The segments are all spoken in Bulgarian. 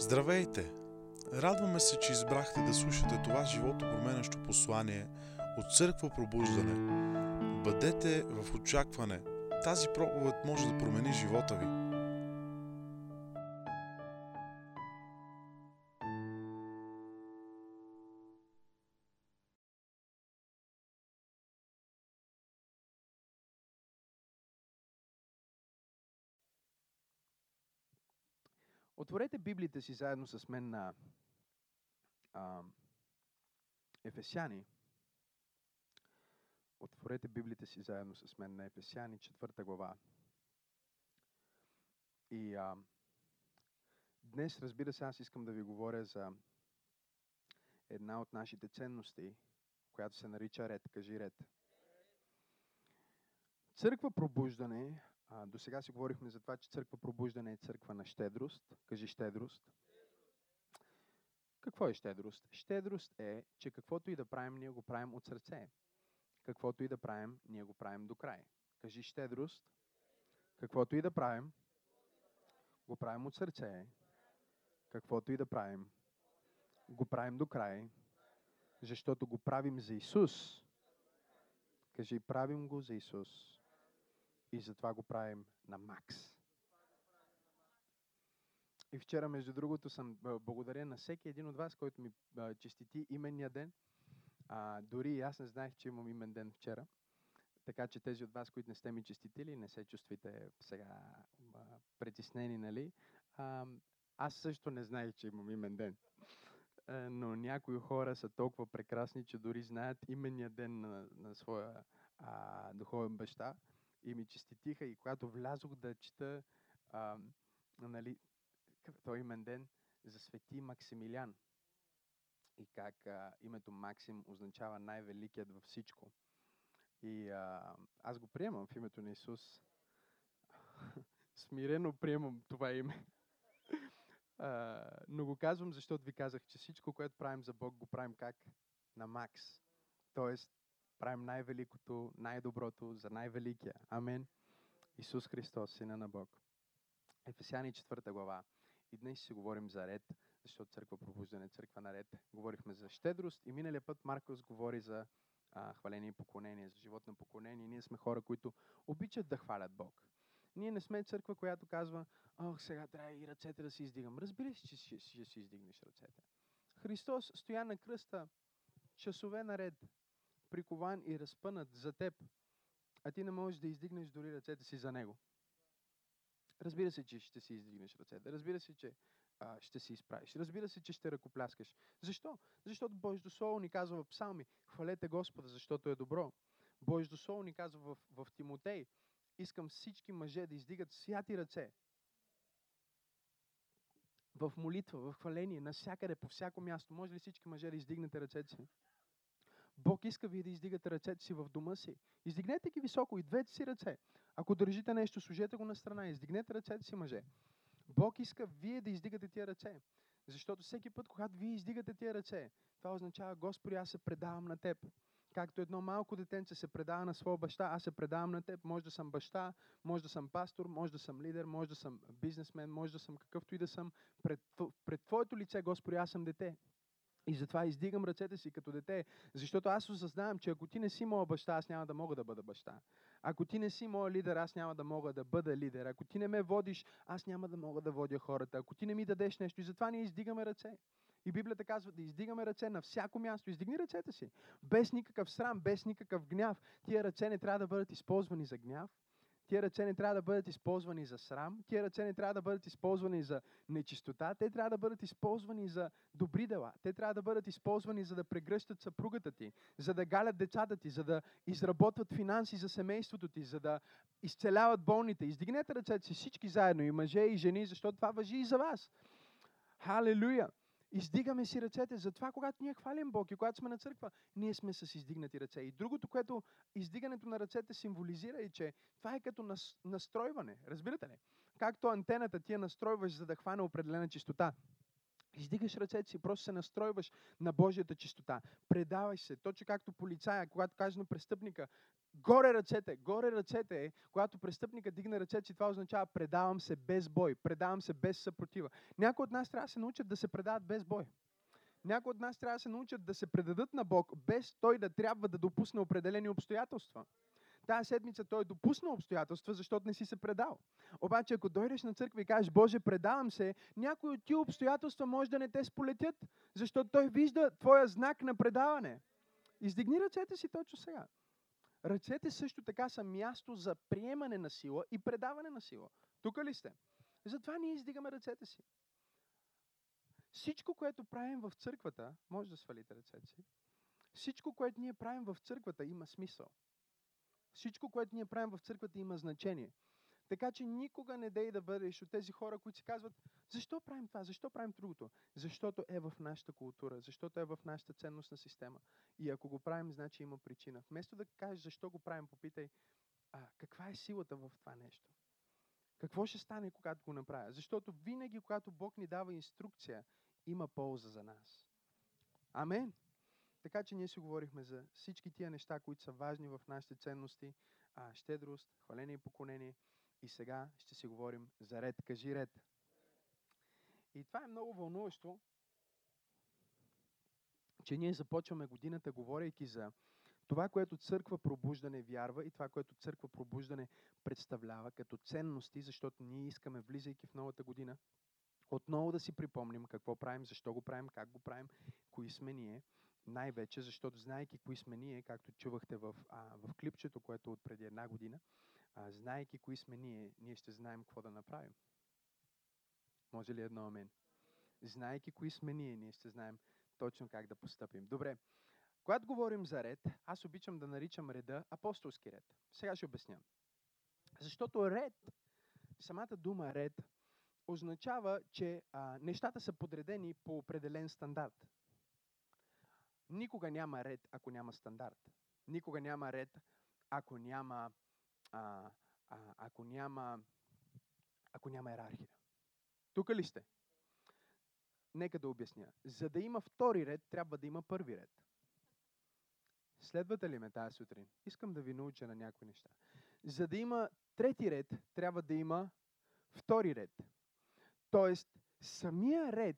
Здравейте! Радваме се, че избрахте да слушате това живото променящо послание от Църква Пробуждане. Бъдете в очакване. Тази проповед може да промени живота ви. Отворете Библията си заедно с мен на а, Ефесяни. Отворете Библията си заедно с мен на Ефесяни, четвърта глава. И а, днес, разбира се, аз искам да ви говоря за една от нашите ценности, която се нарича ред. Кажи ред. Църква пробуждане а, до сега си говорихме за това, че църква пробуждане е църква на щедрост. Кажи щедрост. Какво е щедрост? Щедрост е, че каквото и да правим, ние го правим от сърце. Каквото и да правим, ние го правим до край. Кажи щедрост. Каквото и да правим, го правим от сърце. Каквото и да правим, го правим до край, защото го правим за Исус. Кажи, правим го за Исус. И затова го правим на макс. И вчера, между другото, съм благодаря на всеки един от вас, който ми честити именния ден. А, дори и аз не знаех, че имам имен ден вчера. Така че тези от вас, които не сте ми честитили, не се чувствайте сега притеснени, нали? А, аз също не знаех, че имам имен ден. А, но някои хора са толкова прекрасни, че дори знаят именния ден на, на своя а, духовен баща и ми честитиха и когато влязох да чета а, нали, той имен ден за свети Максимилиан и как а, името Максим означава най-великият във всичко. И а, аз го приемам в името на Исус. Смирено приемам това име. А, но го казвам, защото ви казах, че всичко, което правим за Бог, го правим как? На Макс. Тоест, правим най-великото, най-доброто за най-великия. Амен. Исус Христос, Сина на Бог. Ефесяни 4 глава. И днес ще говорим за ред, защото църква пробуждане, църква на ред. Говорихме за щедрост и миналия път Маркос говори за а, хваление и поклонение, за живот на поклонение. Ние сме хора, които обичат да хвалят Бог. Ние не сме църква, която казва, ох, сега трябва и ръцете да си издигам. Разбира се, че ще си издигнеш ръцете. Христос стоя на кръста часове наред, прикован и разпънат за теб, а ти не можеш да издигнеш дори ръцете си за него. Разбира се, че ще си издигнеш ръцете. Разбира се, че а, ще си изправиш. Разбира се, че ще ръкопляскаш. Защо? Защото Божието Слово ни казва в псалми, хвалете Господа, защото е добро. Божието Слово ни казва в, в Тимотей, искам всички мъже да издигат святи ръце. В молитва, в хваление, навсякъде, по всяко място. Може ли всички мъже да издигнете ръцете си? Бог иска вие да издигате ръцете си в дома си. Издигнете ги високо и двете си ръце. Ако държите нещо, служете го на страна. Издигнете ръцете си, мъже. Бог иска вие да издигате тия ръце. Защото всеки път, когато вие издигате тия ръце, това означава, Господи, аз се предавам на Теб. Както едно малко детенце се предава на своя баща, аз се предавам на Теб. Може да съм баща, може да съм пастор, може да съм лидер, може да съм бизнесмен, може да съм какъвто и да съм. Пред, пред Твоето лице, Господи, аз съм дете. И затова издигам ръцете си като дете, защото аз осъзнавам, че ако ти не си моя баща, аз няма да мога да бъда баща. Ако ти не си моя лидер, аз няма да мога да бъда лидер. Ако ти не ме водиш, аз няма да мога да водя хората. Ако ти не ми дадеш нещо, и затова ние издигаме ръце. И Библията казва да издигаме ръце на всяко място. Издигни ръцете си. Без никакъв срам, без никакъв гняв. Тия ръце не трябва да бъдат използвани за гняв. Тия ръце не трябва да бъдат използвани за срам. Тия ръце не трябва да бъдат използвани за нечистота. Те трябва да бъдат използвани за добри дела. Те трябва да бъдат използвани за да прегръщат съпругата ти, за да галят децата ти, за да изработват финанси за семейството ти, за да изцеляват болните. Издигнете ръцете си всички заедно, и мъже, и жени, защото това въжи и за вас. Халелуя! Издигаме си ръцете. Затова, когато ние хвалим Бог и когато сме на църква, ние сме с издигнати ръце. И другото, което издигането на ръцете символизира е, че това е като настройване. Разбирате ли? Както антената ти я настройваш, за да хване определена чистота. Издигаш ръцете си, просто се настройваш на Божията чистота. Предавай се. Точно както полицая, когато каже на престъпника, Горе ръцете. Горе ръцете е, когато престъпника дигне ръцете си, това означава предавам се без бой, предавам се без съпротива. Някои от нас трябва да се научат да се предават без бой. Някои от нас трябва да се научат да се предадат на Бог, без Той да трябва да допусне определени обстоятелства. Тая седмица той е допуснал обстоятелства, защото не си се предал. Обаче, ако дойдеш на църква и кажеш, Боже, предавам се, някои от тия обстоятелства може да не те сполетят, защото той вижда твоя знак на предаване. Издигни ръцете си точно сега. Ръцете също така са място за приемане на сила и предаване на сила. Тук ли сте? Затова ние издигаме ръцете си. Всичко, което правим в църквата, може да свалите ръцете си, всичко, което ние правим в църквата, има смисъл. Всичко, което ние правим в църквата, има значение. Така че никога не дей да бъдеш от тези хора, които си казват, защо правим това, защо правим другото? Защото е в нашата култура, защото е в нашата ценностна система. И ако го правим, значи има причина. Вместо да кажеш защо го правим, попитай, а, каква е силата в това нещо? Какво ще стане, когато го направя? Защото винаги, когато Бог ни дава инструкция, има полза за нас. Амен. Така че ние си говорихме за всички тия неща, които са важни в нашите ценности. А, щедрост, хваление и поклонение. И сега ще си говорим за ред. Кажи ред. И това е много вълнуващо, че ние започваме годината, говорейки за това, което църква пробуждане вярва и това, което църква пробуждане представлява като ценности, защото ние искаме, влизайки в новата година, отново да си припомним какво правим, защо го правим, как го правим, кои сме ние. Най-вече, защото знаеки кои сме ние, както чувахте в, а, в клипчето, което от преди една година, а, знаеки кои сме ние, ние ще знаем какво да направим. Може ли едно амен? Знаеки кои сме ние, ние ще знаем точно как да постъпим. Добре, когато говорим за ред, аз обичам да наричам реда апостолски ред. Сега ще обясня. Защото ред, самата дума ред, означава, че а, нещата са подредени по определен стандарт. Никога няма ред, ако няма стандарт. Никога няма ред, ако няма, а, а, ако няма, ако няма иерархия. Тук ли сте? Нека да обясня. За да има втори ред, трябва да има първи ред. Следвате ли ме тази сутрин? Искам да ви науча на някои неща. За да има трети ред, трябва да има втори ред. Тоест, самия ред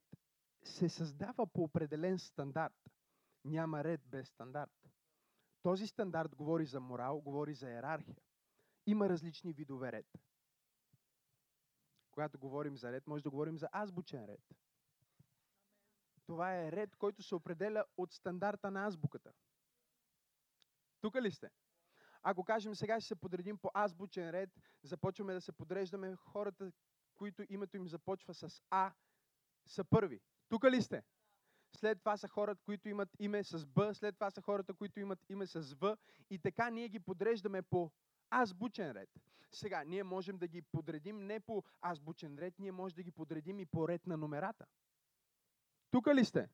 се създава по определен стандарт. Няма ред без стандарт. Този стандарт говори за морал, говори за иерархия. Има различни видове ред. Когато говорим за ред, може да говорим за азбучен ред. Това е ред, който се определя от стандарта на азбуката. Тук ли сте? Ако кажем сега ще се подредим по азбучен ред, започваме да се подреждаме, хората, които името им започва с А, са първи. Тук ли сте? След това са хората, които имат име с Б, след това са хората, които имат име с В и така ние ги подреждаме по азбучен ред. Сега, ние можем да ги подредим не по азбучен ред, ние можем да ги подредим и по ред на номерата. Тук ли сте?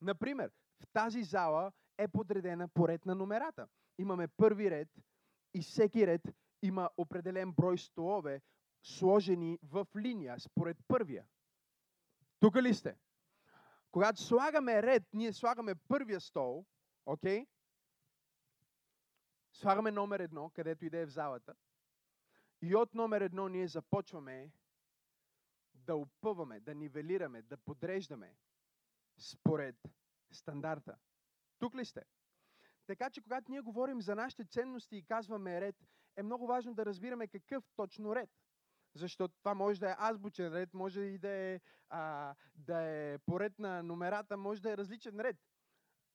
Например, в тази зала е подредена по ред на номерата. Имаме първи ред и всеки ред има определен брой столове, сложени в линия, според първия. Тук ли сте? Когато слагаме ред, ние слагаме първия стол, окей? Okay? Слагаме номер едно, където иде в залата. И от номер едно ние започваме да опъваме, да нивелираме, да подреждаме според стандарта. Тук ли сте? Така че, когато ние говорим за нашите ценности и казваме ред, е много важно да разбираме какъв точно ред. Защото това може да е азбучен ред, може и да е, а, да е поред на номерата, може да е различен ред.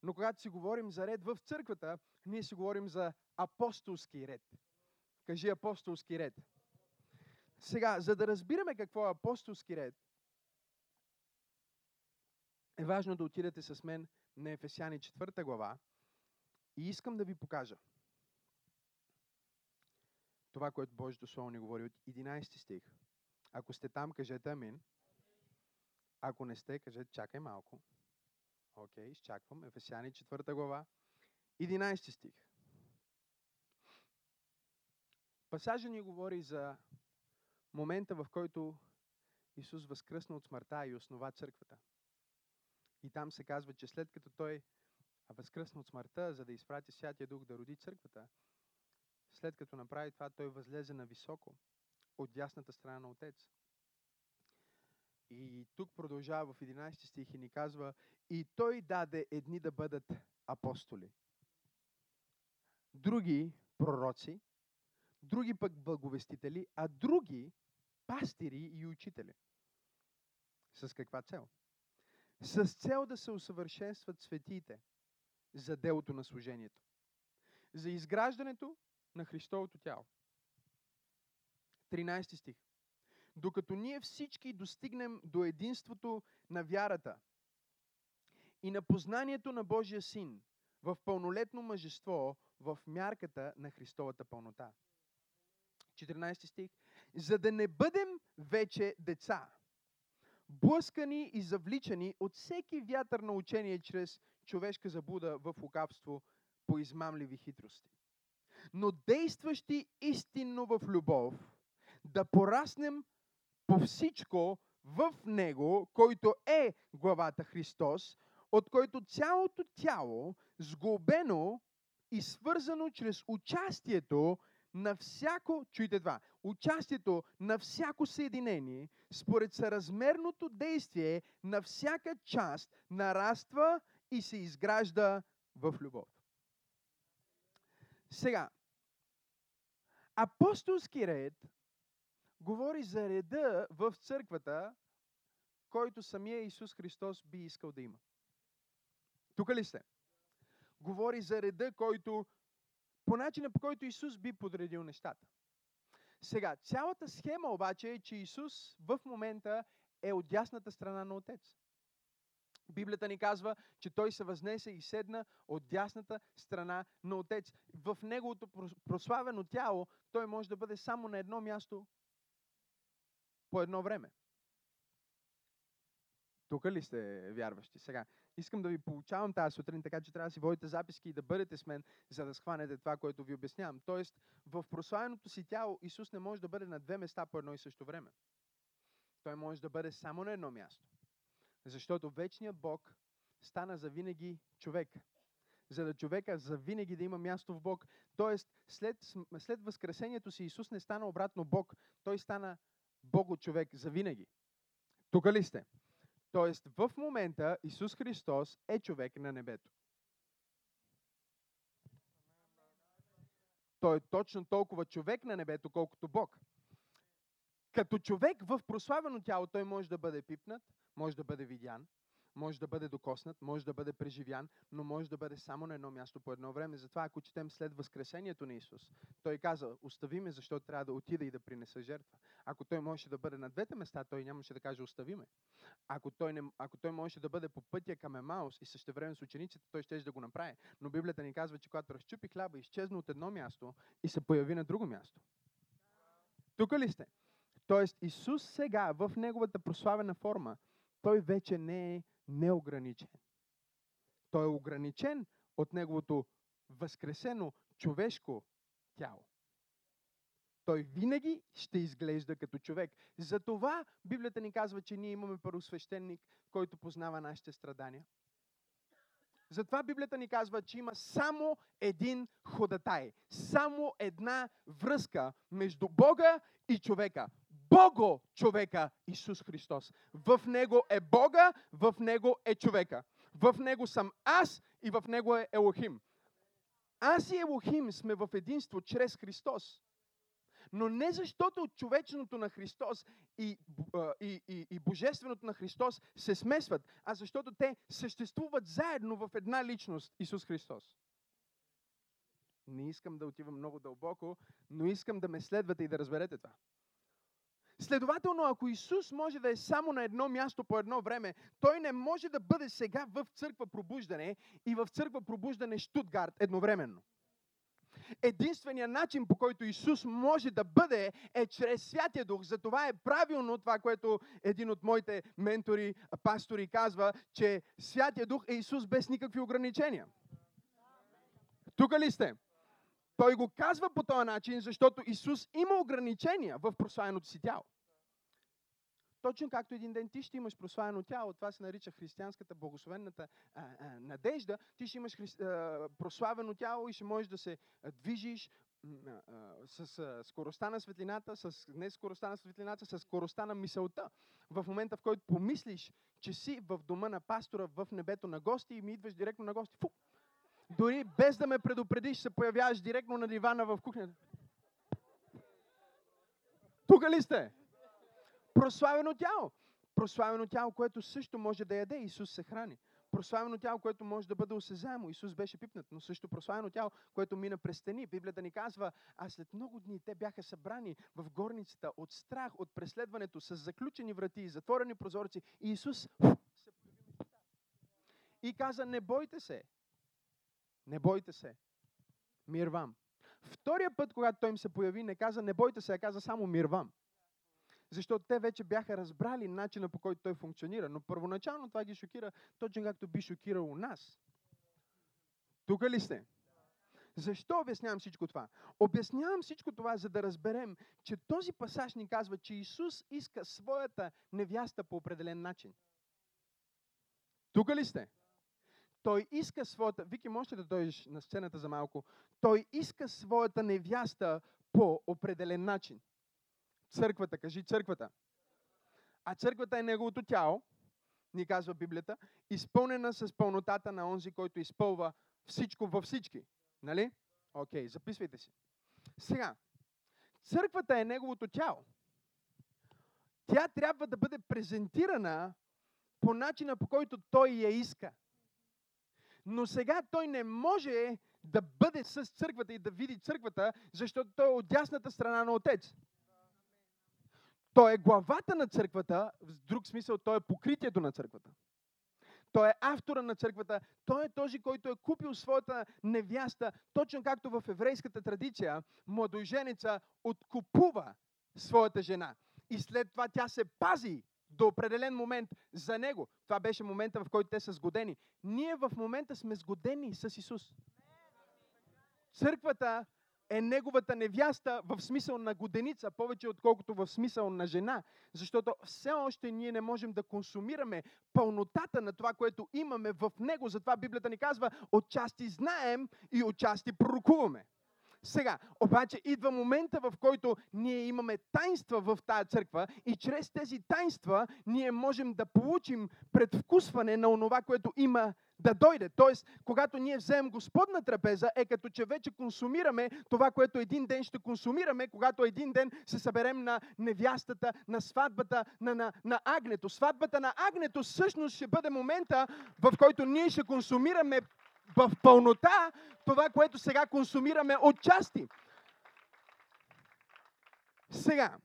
Но когато си говорим за ред в църквата, ние си говорим за апостолски ред. Кажи апостолски ред. Сега, за да разбираме какво е апостолски ред, е важно да отидете с мен на Ефесяни 4 глава и искам да ви покажа това, което Божието Слово ни говори от 11 стих. Ако сте там, кажете амин. Ако не сте, кажете чакай малко. Окей, изчаквам. Ефесяни 4 глава, 11 стих. Пасажа ни говори за момента, в който Исус възкръсна от смъртта и основа църквата. И там се казва, че след като Той възкръсна от смъртта, за да изпрати Святия Дух да роди църквата, след като направи това, той възлезе на високо от дясната страна на Отец. И тук продължава в 11 стих и ни казва, и той даде едни да бъдат апостоли, други пророци, други пък благовестители, а други пастири и учители. С каква цел? С цел да се усъвършенстват светиите за делото на служението. За изграждането на Христовото тяло. 13 стих. Докато ние всички достигнем до единството на вярата и на познанието на Божия Син в пълнолетно мъжество в мярката на Христовата пълнота. 14 стих. За да не бъдем вече деца, блъскани и завличани от всеки вятър на учение чрез човешка заблуда в лукавство по измамливи хитрости. Но действащи истинно в любов, да пораснем по всичко в Него, който е главата Христос, от който цялото тяло, сглобено и свързано чрез участието на всяко, чуйте това, участието на всяко съединение, според съразмерното действие на всяка част, нараства и се изгражда в любов. Сега, апостолски ред говори за реда в църквата, който самия Исус Христос би искал да има. Тук ли сте? Говори за реда, който по начина по който Исус би подредил нещата. Сега, цялата схема обаче е, че Исус в момента е от дясната страна на Отец. Библията ни казва, че той се възнесе и седна от дясната страна на Отец. В неговото прославено тяло той може да бъде само на едно място по едно време. Тук ли сте вярващи? Сега, искам да ви получавам тази сутрин, така че трябва да си водите записки и да бъдете с мен, за да схванете това, което ви обяснявам. Тоест, в прославеното си тяло Исус не може да бъде на две места по едно и също време. Той може да бъде само на едно място. Защото вечният Бог стана за винаги човек. За да човека за винаги да има място в Бог. Тоест, след, след възкресението си Исус не стана обратно Бог. Той стана Бого човек за винаги. Тук ли сте? Тоест, в момента Исус Христос е човек на небето. Той е точно толкова човек на небето, колкото Бог. Като човек в прославено тяло, той може да бъде пипнат, може да бъде видян, може да бъде докоснат, може да бъде преживян, но може да бъде само на едно място по едно време. Затова, ако четем след възкресението на Исус, той каза, остави ме, защото трябва да отида и да принеса жертва. Ако той можеше да бъде на двете места, той нямаше да каже, остави ме. Ако той, не, ако той можеше да бъде по пътя към Емаус и също време с учениците, той ще да го направи. Но Библията ни казва, че когато разчупи хляба, изчезна от едно място и се появи на друго място. Тук ли сте? Тоест Исус сега в неговата прославена форма, той вече не е неограничен. Той е ограничен от неговото възкресено човешко тяло. Той винаги ще изглежда като човек. Затова Библията ни казва, че ние имаме първосвещеник, който познава нашите страдания. Затова Библията ни казва, че има само един ходатай, само една връзка между Бога и човека. Бого човека Исус Христос. В Него е Бога, в Него е човека. В Него съм аз и в Него е Елохим. Аз и Елохим сме в единство чрез Христос. Но не защото човечното на Христос и, и, и, и божественото на Христос се смесват, а защото те съществуват заедно в една личност Исус Христос. Не искам да отивам много дълбоко, но искам да ме следвате и да разберете това. Следователно, ако Исус може да е само на едно място по едно време, той не може да бъде сега в църква пробуждане и в църква пробуждане Штутгарт едновременно. Единственият начин, по който Исус може да бъде, е чрез Святия Дух. Затова е правилно това, което един от моите ментори, пастори казва, че Святия Дух е Исус без никакви ограничения. Тук ли сте? Той го казва по този начин, защото Исус има ограничения в прославеното си тяло. Точно както един ден ти ще имаш прославено тяло, това се нарича християнската благословената а, а, надежда, ти ще имаш хри, а, прославено тяло и ще можеш да се движиш м, а, с а, скоростта на светлината, с не скоростта на светлината, с скоростта на мисълта. В момента, в който помислиш, че си в дома на пастора в небето на гости и ми идваш директно на гости. Фу! Дори без да ме предупредиш, се появяваш директно на дивана в кухнята. Тук ли сте? Прославено тяло. Прославено тяло, което също може да яде. Исус се храни. Прославено тяло, което може да бъде осезаемо. Исус беше пипнат, но също прославено тяло, което мина през стени. Библията ни казва, а след много дни те бяха събрани в горницата от страх, от преследването, с заключени врати и затворени прозорци. И Исус и каза, не бойте се. Не бойте се. Мир вам. Втория път, когато той им се появи, не каза не бойте се, а каза само мир вам. Защото те вече бяха разбрали начина по който той функционира. Но първоначално това ги шокира, точно както би шокирало нас. Тук ли сте? Защо обяснявам всичко това? Обяснявам всичко това, за да разберем, че този пасаж ни казва, че Исус иска своята невяста по определен начин. Тук ли сте? Той иска своята... Вики, можете да дойдеш на сцената за малко? Той иска своята невяста по определен начин. Църквата, кажи църквата. А църквата е неговото тяло, ни казва Библията, изпълнена с пълнотата на онзи, който изпълва всичко във всички. Нали? Окей, записвайте си. Сега, църквата е неговото тяло. Тя трябва да бъде презентирана по начина, по който той я иска. Но сега той не може да бъде с църквата и да види църквата, защото той е от дясната страна на Отец. Той е главата на църквата, в друг смисъл той е покритието на църквата. Той е автора на църквата. Той е този, който е купил своята невяста, точно както в еврейската традиция, младоженеца откупува своята жена. И след това тя се пази до определен момент за него. Това беше момента, в който те са сгодени. Ние в момента сме сгодени с Исус. Църквата е неговата невяста в смисъл на годеница, повече отколкото в смисъл на жена. Защото все още ние не можем да консумираме пълнотата на това, което имаме в него. Затова Библията ни казва, отчасти знаем и отчасти пророкуваме. Сега, обаче идва момента, в който ние имаме тайнства в тая църква и чрез тези тайнства ние можем да получим предвкусване на онова, което има да дойде. Тоест, когато ние вземем Господна трапеза, е като че вече консумираме това, което един ден ще консумираме, когато един ден се съберем на невястата, на сватбата, на, на, на агнето. Сватбата на агнето всъщност ще бъде момента, в който ние ще консумираме в пълнота това, което сега консумираме от части. Сега,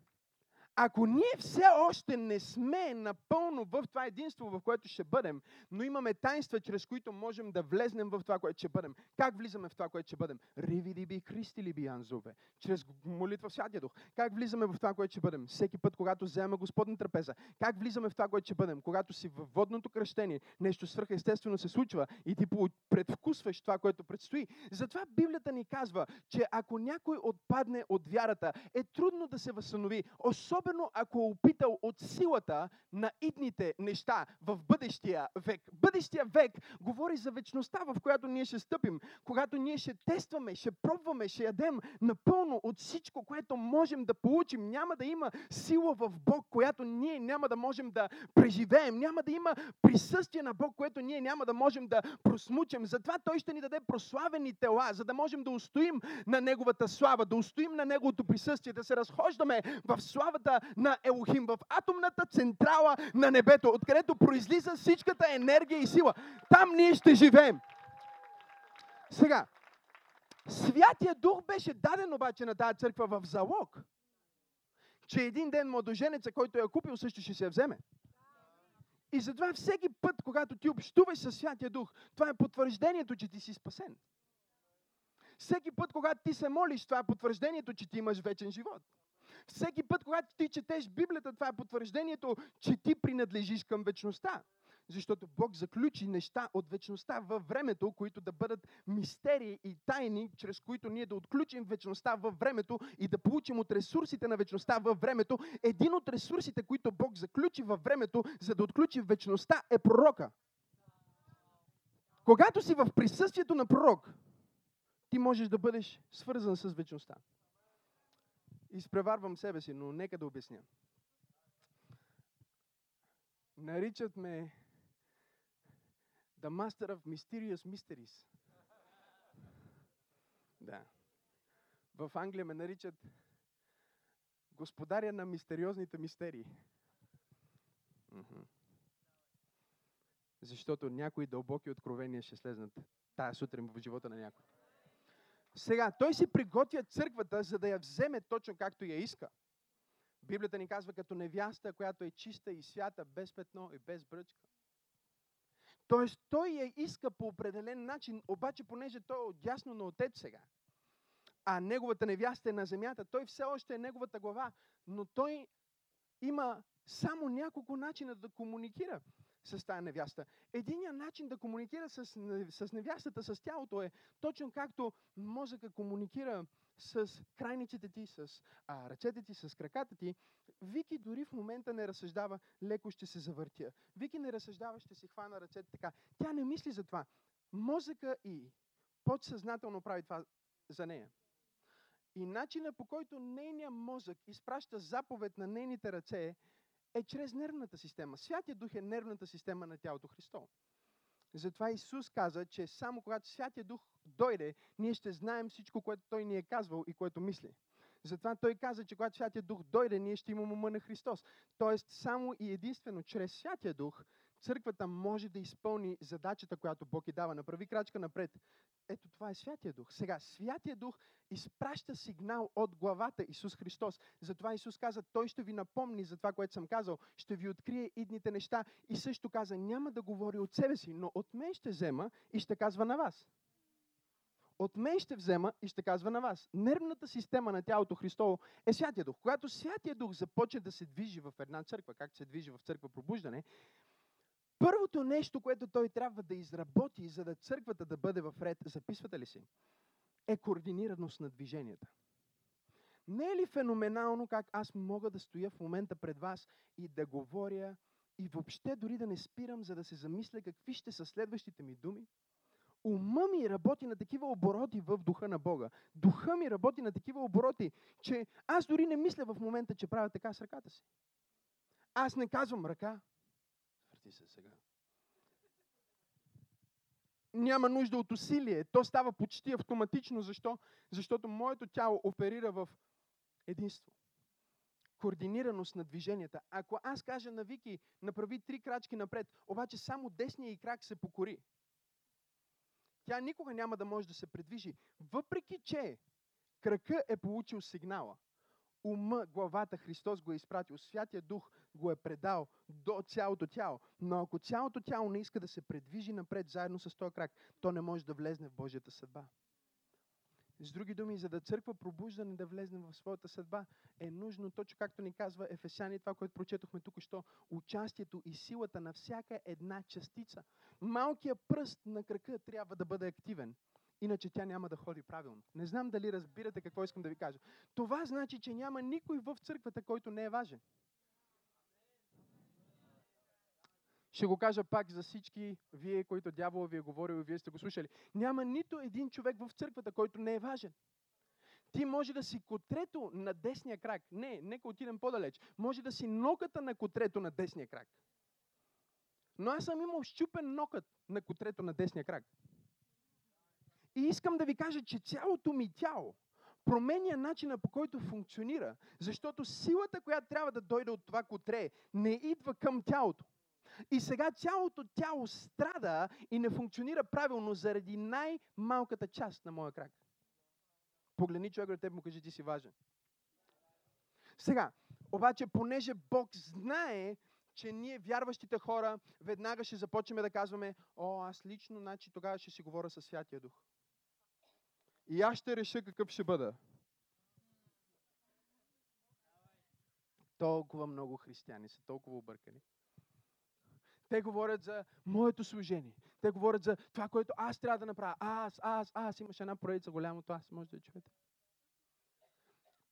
ако ние все още не сме напълно в това единство, в което ще бъдем, но имаме тайнства, чрез които можем да влезнем в това, което ще бъдем. Как влизаме в това, което ще бъдем? Ривиди би, Христи ли би, Анзове? Чрез молитва в Святия Дух. Как влизаме в това, което ще бъдем? Всеки път, когато вземем Господна трапеза. Как влизаме в това, което ще бъдем? Когато си във водното кръщение, нещо свръхестествено се случва и ти предвкусваш това, което предстои. Затова Библията ни казва, че ако някой отпадне от вярата, е трудно да се възстанови. Особено особено ако е опитал от силата на идните неща в бъдещия век. Бъдещия век говори за вечността, в която ние ще стъпим, когато ние ще тестваме, ще пробваме, ще ядем напълно от всичко, което можем да получим. Няма да има сила в Бог, която ние няма да можем да преживеем. Няма да има присъствие на Бог, което ние няма да можем да просмучим. Затова Той ще ни даде прославени тела, за да можем да устоим на Неговата слава, да устоим на Неговото присъствие, да се разхождаме в славата на Елохим, в атомната централа на небето, откъдето произлиза всичката енергия и сила. Там ние ще живеем. Сега, Святия Дух беше даден обаче на тази църква в залог, че един ден младоженеца, който я купил, също ще се я вземе. И затова всеки път, когато ти общуваш със Святия Дух, това е потвърждението, че ти си спасен. Всеки път, когато ти се молиш, това е потвърждението, че ти имаш вечен живот. Всеки път, когато ти четеш Библията, това е потвърждението, че ти принадлежиш към вечността. Защото Бог заключи неща от вечността във времето, които да бъдат мистерии и тайни, чрез които ние да отключим вечността във времето и да получим от ресурсите на вечността във времето. Един от ресурсите, които Бог заключи във времето, за да отключи вечността, е пророка. Когато си в присъствието на пророк, ти можеш да бъдеш свързан с вечността. Изпреварвам себе си, но нека да обясня. Наричат ме The Master of Mysterious Mysteries. Да. В Англия ме наричат Господаря на мистериозните мистерии. Защото някои дълбоки откровения ще слезнат тая сутрин в живота на някой. Сега, той си приготвя църквата, за да я вземе точно както я иска. Библията ни казва като невяста, която е чиста и свята, без петно и без бръчка. Тоест, той я иска по определен начин, обаче понеже той е отясно на отец сега, а неговата невяста е на земята, той все още е неговата глава, но той има само няколко начина да комуникира с тази невяста. Единият начин да комуникира с, с невястата, с тялото е точно както мозъка комуникира с крайниците ти, с а, ръцете ти, с краката ти. Вики дори в момента не разсъждава, леко ще се завъртя. Вики не разсъждава, ще си хвана ръцете така. Тя не мисли за това. Мозъка и подсъзнателно прави това за нея. И начина по който нейният мозък изпраща заповед на нейните ръце е чрез нервната система. Святия Дух е нервната система на тялото Христово. Затова Исус каза, че само когато Святия Дух дойде, ние ще знаем всичко, което Той ни е казвал и което мисли. Затова Той каза, че когато Святия Дух дойде, ние ще имаме ума на Христос. Тоест, само и единствено чрез Святия Дух, църквата може да изпълни задачата, която Бог и дава. Направи крачка напред. Ето това е Святия Дух. Сега, Святия Дух изпраща сигнал от главата Исус Христос. Затова Исус каза, Той ще ви напомни за това, което съм казал, ще ви открие идните неща. И също каза, няма да говори от себе си, но от мен ще взема и ще казва на вас. От мен ще взема и ще казва на вас. Нервната система на тялото Христово е Святия Дух. Когато Святия Дух започне да се движи в една църква, както се движи в църква пробуждане, първото нещо, което той трябва да изработи, за да църквата да бъде в ред, записвате ли си, е координираност на движенията. Не е ли феноменално как аз мога да стоя в момента пред вас и да говоря и въобще дори да не спирам, за да се замисля какви ще са следващите ми думи? Ума ми работи на такива обороти в духа на Бога. Духа ми работи на такива обороти, че аз дори не мисля в момента, че правя така с ръката си. Аз не казвам ръка. Върти се сега. Няма нужда от усилие. То става почти автоматично. Защо? Защото моето тяло оперира в единство. Координираност на движенията. Ако аз кажа на Вики, направи три крачки напред, обаче само десния и крак се покори, тя никога няма да може да се предвижи. Въпреки, че крака е получил сигнала, ума, главата Христос го е изпратил, Святия Дух го е предал до цялото тяло. Но ако цялото тяло не иска да се предвижи напред заедно с този крак, то не може да влезне в Божията съдба. С други думи, за да църква пробуждане да влезне в своята съдба, е нужно, точно както ни казва Ефесяни, това, което прочетохме тук, що участието и силата на всяка една частица. Малкият пръст на крака трябва да бъде активен. Иначе тя няма да ходи правилно. Не знам дали разбирате какво искам да ви кажа. Това значи, че няма никой в църквата, който не е важен. Ще го кажа пак за всички вие, които дявола ви е говорил и вие сте го слушали. Няма нито един човек в църквата, който не е важен. Ти може да си котрето на десния крак. Не, нека отидем по-далеч. Може да си ноката на котрето на десния крак. Но аз съм имал щупен нокът на котрето на десния крак. И искам да ви кажа, че цялото ми тяло променя начина по който функционира, защото силата, която трябва да дойде от това котре, не идва към тялото. И сега цялото тяло страда и не функционира правилно заради най-малката част на моя крак. Погледни човек до теб му кажи, ти си важен. Сега, обаче, понеже Бог знае, че ние, вярващите хора, веднага ще започнем да казваме, о, аз лично, значи тогава ще си говоря със Святия Дух. И аз ще реша какъв ще бъда. Толкова много християни са толкова объркани. Те говорят за моето служение. Те говорят за това, което аз трябва да направя. Аз, аз, аз. Имаше една проекция голямото аз. Може да чуете.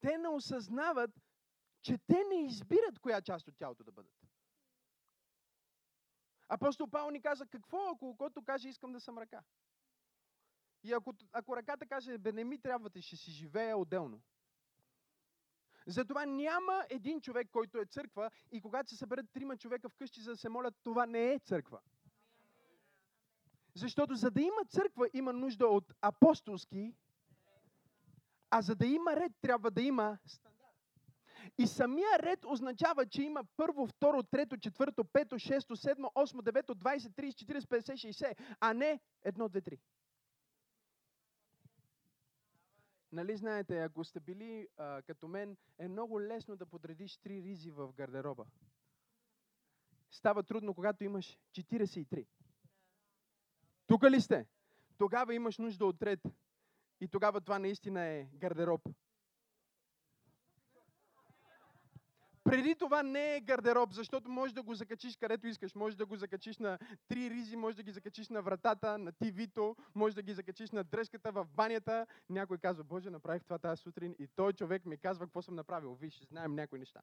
Те не осъзнават, че те не избират коя част от тялото да бъдат. Апостол Павел ни каза, какво ако когато каже искам да съм ръка? И ако, ако ръката каже, бе не ми трябвате, ще си живея отделно. Затова няма един човек, който е църква и когато се съберат трима човека вкъщи за да се молят, това не е църква. Защото за да има църква, има нужда от апостолски, а за да има ред, трябва да има. И самия ред означава, че има първо, второ, трето, четвърто, пето, шесто, седмо, осмо, девето, 20, 30, 40, 50, 60, а не едно, две, три. Нали знаете, ако сте били а, като мен, е много лесно да подредиш три ризи в гардероба. Става трудно, когато имаш 43. Тук ли сте? Тогава имаш нужда от ред. И тогава това наистина е гардероб. Преди това не е гардероб, защото можеш да го закачиш където искаш. Може да го закачиш на три ризи, може да ги закачиш на вратата, на тивито, може да ги закачиш на дръжката в банята. Някой казва, Боже, направих това тази сутрин и той човек ми казва какво съм направил. Виж, знаем някои неща.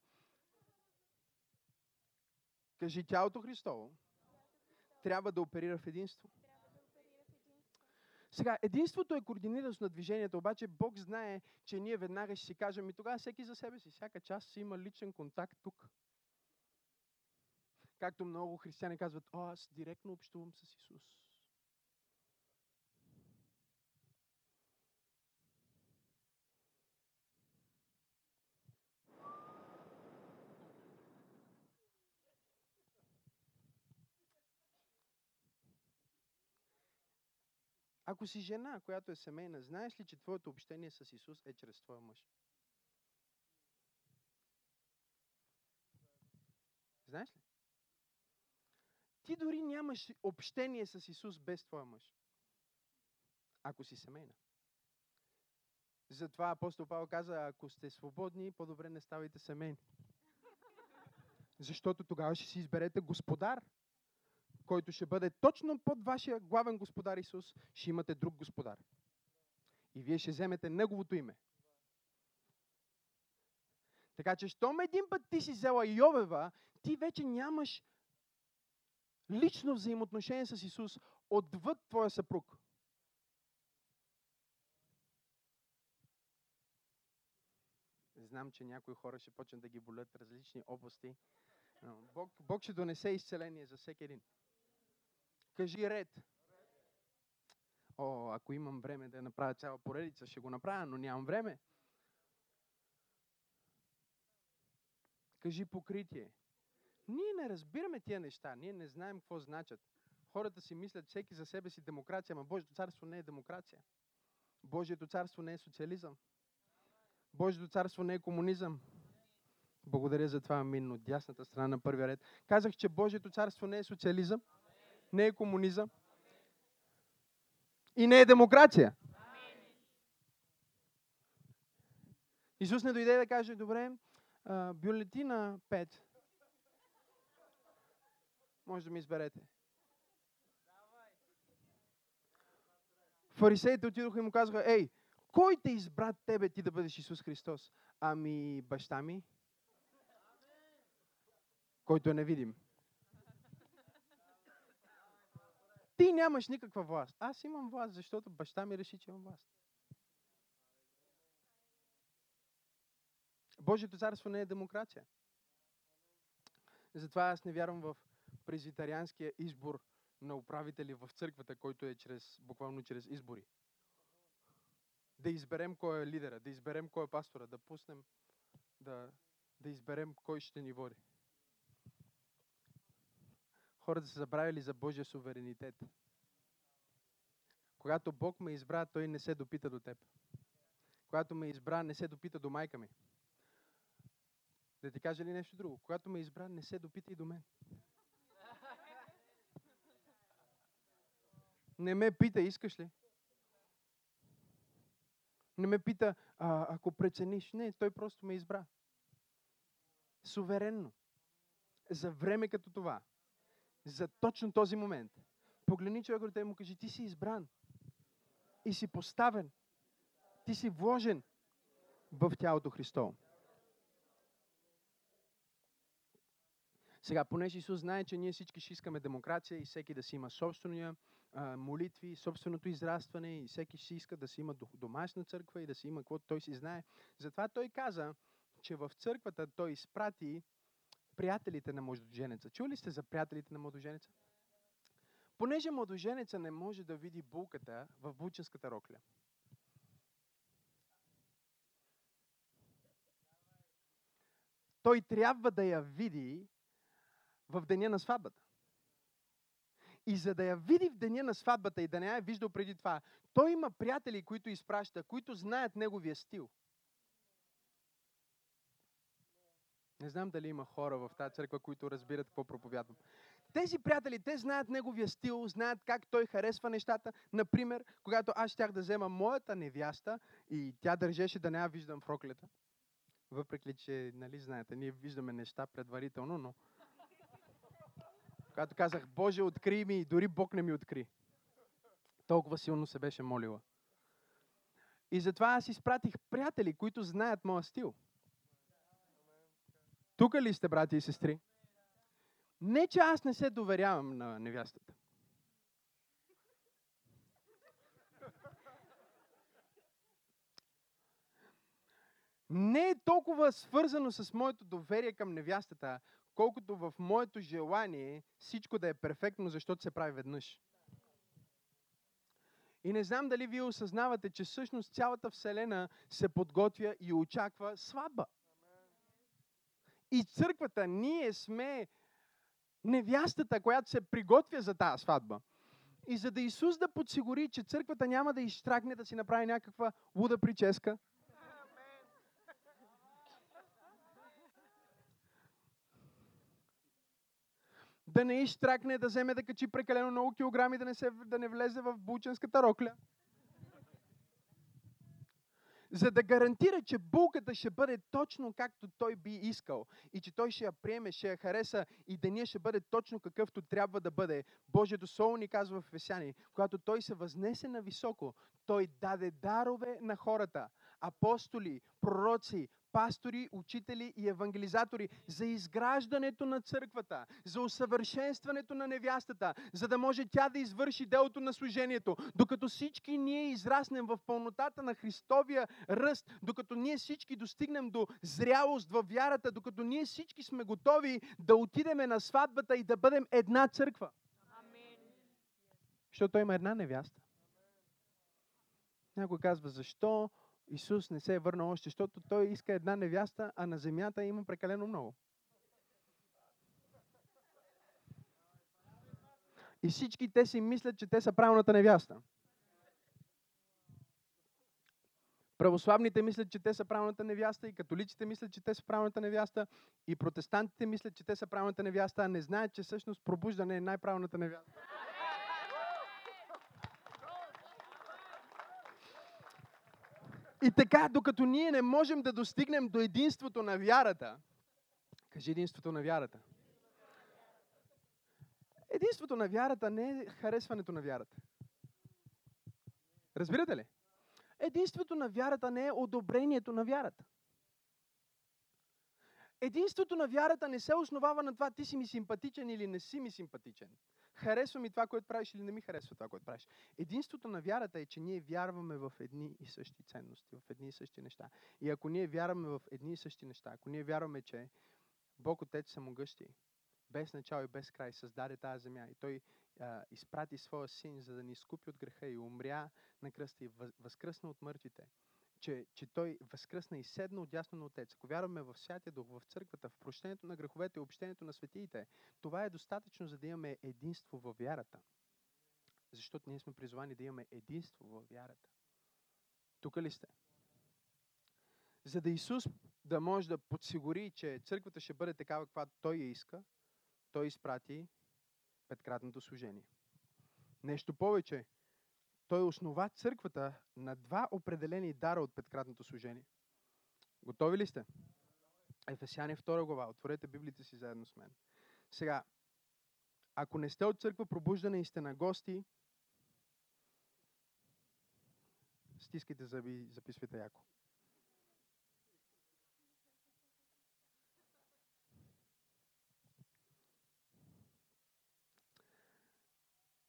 Кажи, тялото Христово трябва да оперира в единство. Сега, единството е координираност на движението, обаче Бог знае, че ние веднага ще си кажем и тогава всеки за себе си. Всяка част си има личен контакт тук. Както много християни казват, о, аз директно общувам с Исус. Ако си жена, която е семейна, знаеш ли, че твоето общение с Исус е чрез твоя мъж? Знаеш ли? Ти дори нямаш общение с Исус без твоя мъж. Ако си семейна. Затова апостол Павел каза, ако сте свободни, по-добре не ставайте семейни. Защото тогава ще си изберете господар който ще бъде точно под вашия главен господар Исус, ще имате друг господар. И вие ще вземете Неговото име. Така че, щом един път ти си взела Йовева, ти вече нямаш лично взаимоотношение с Исус отвъд твоя съпруг. Знам, че някои хора ще почнат да ги болят различни области. Бог, Бог ще донесе изцеление за всеки един. Кажи ред. О, ако имам време да направя цяла поредица, ще го направя, но нямам време. Кажи покритие. Ние не разбираме тия неща. Ние не знаем какво значат. Хората си мислят всеки за себе си демокрация, ама Божието царство не е демокрация. Божието царство не е социализъм. Божието царство не е комунизъм. Благодаря за това, Амин, от дясната страна на първия ред. Казах, че Божието царство не е социализъм не е комунизъм и не е демокрация. Исус не дойде да каже, добре, бюлетина 5. Може да ми изберете. Фарисеите отидоха и му казаха, ей, кой те избра тебе ти да бъдеш Исус Христос? Ами баща ми, който е невидим. Ти нямаш никаква власт. Аз имам власт, защото баща ми реши, че имам власт. Божието царство не е демокрация. Затова аз не вярвам в презитарианския избор на управители в църквата, който е чрез, буквално чрез избори. Да изберем кой е лидера, да изберем кой е пастора, да пуснем, да, да изберем кой ще ни води хората са забравили за Божия суверенитет. Когато Бог ме избра, Той не се допита до теб. Когато ме избра, не се допита до майка ми. Да ти кажа ли нещо друго? Когато ме избра, не се допита и до мен. Не ме пита, искаш ли? Не ме пита, а, ако прецениш. Не, той просто ме избра. Суверенно. За време като това за точно този момент. Погледни човек до и му кажи, ти си избран и си поставен. Ти си вложен в тялото Христово. Сега, понеже Исус знае, че ние всички ще искаме демокрация и всеки да си има собствения молитви, собственото израстване и всеки си иска да си има до- домашна църква и да си има каквото той си знае. Затова той каза, че в църквата той изпрати приятелите на младоженеца. Чули сте за приятелите на младоженеца? Понеже младоженеца не може да види булката в бученската рокля. Той трябва да я види в деня на сватбата. И за да я види в деня на сватбата и да не я е виждал преди това, той има приятели, които изпраща, които знаят неговия стил. Не знам дали има хора в тази църква, които разбират какво проповядвам. Тези приятели, те знаят неговия стил, знаят как той харесва нещата. Например, когато аз щях да взема моята невяста и тя държеше да не я виждам в роклята. Въпреки, че, нали знаете, ние виждаме неща предварително, но когато казах, Боже, откри ми, и дори Бог не ми откри. Толкова силно се беше молила. И затова аз изпратих приятели, които знаят моя стил. Тук ли сте, брати и сестри? Не, че аз не се доверявам на невястата. Не е толкова свързано с моето доверие към невястата, колкото в моето желание всичко да е перфектно, защото се прави веднъж. И не знам дали вие осъзнавате, че всъщност цялата Вселена се подготвя и очаква сватба. И църквата, ние сме невястата, която се приготвя за тази сватба. И за да Исус да подсигури, че църквата няма да изтракне да си направи някаква луда прическа, да не изтракне, да вземе да качи прекалено много килограми, да не, се, да не влезе в булченската рокля. За да гарантира, че булката ще бъде точно както той би искал и че той ще я приеме, ще я хареса и деня ще бъде точно какъвто трябва да бъде. Божието Слово ни казва в Ефесяни, когато той се възнесе на високо, той даде дарове на хората, апостоли, пророци, пастори, учители и евангелизатори за изграждането на църквата, за усъвършенстването на невястата, за да може тя да извърши делото на служението, докато всички ние израснем в пълнотата на Христовия ръст, докато ние всички достигнем до зрялост във вярата, докато ние всички сме готови да отидеме на сватбата и да бъдем една църква. Защото има една невяста. Някой казва, защо Исус не се е върнал още, защото той иска една невяста, а на земята има прекалено много. И всички те си мислят, че те са правилната невяста. Православните мислят, че те са правилната невяста, и католиците мислят, че те са правилната невяста, и протестантите мислят, че те са правилната невяста, а не знаят, че всъщност пробуждане е най-правилната невяста. И така, докато ние не можем да достигнем до единството на вярата, кажи единството на вярата. Единството на вярата не е харесването на вярата. Разбирате ли? Единството на вярата не е одобрението на вярата. Единството на вярата не се основава на това ти си ми симпатичен или не си ми симпатичен. Харесва ми това, което правиш или не ми харесва това, което правиш. Единството на вярата е, че ние вярваме в едни и същи ценности, в едни и същи неща. И ако ние вярваме в едни и същи неща, ако ние вярваме, че Бог Отец самогъщи, без начало и без край, създаде тази земя и Той а, изпрати своя син, за да ни изкупи от греха и умря на кръста и възкръсна от мъртвите, че, че Той възкръсна и седна от дясно на Отец. Ако вярваме в Святия Дух, в църквата, в прощението на греховете и общението на светиите, това е достатъчно, за да имаме единство във вярата. Защото ние сме призвани да имаме единство във вярата. Тук ли сте? За да Исус да може да подсигури, че църквата ще бъде такава, каквато Той я иска, Той изпрати петкратното служение. Нещо повече, той основа църквата на два определени дара от петкратното служение. Готови ли сте? Ефесяни 2 глава. Отворете Библията си заедно с мен. Сега, ако не сте от църква пробуждане и сте на гости, стискайте зъби, записвайте яко.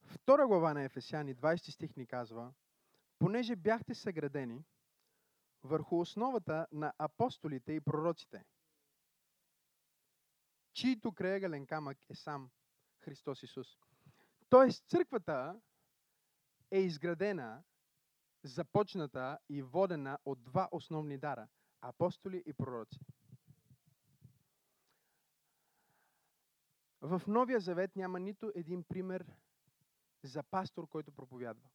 Втора глава на Ефесяни, 20 стих ни казва, понеже бяхте съградени върху основата на апостолите и пророците, чието краягален камък е сам Христос Исус. Тоест, църквата е изградена, започната и водена от два основни дара – апостоли и пророци. В Новия Завет няма нито един пример за пастор, който проповядва.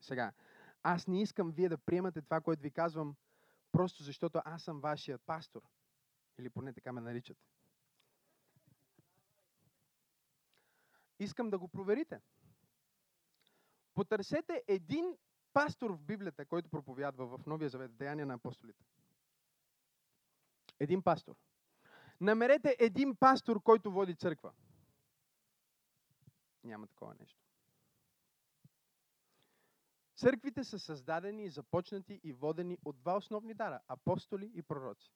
Сега, аз не искам вие да приемате това, което ви казвам, просто защото аз съм вашия пастор. Или поне така ме наричате. Искам да го проверите. Потърсете един пастор в Библията, който проповядва в Новия Завет, Деяния на апостолите. Един пастор. Намерете един пастор, който води църква. Няма такова нещо. Църквите са създадени, започнати и водени от два основни дара – апостоли и пророци.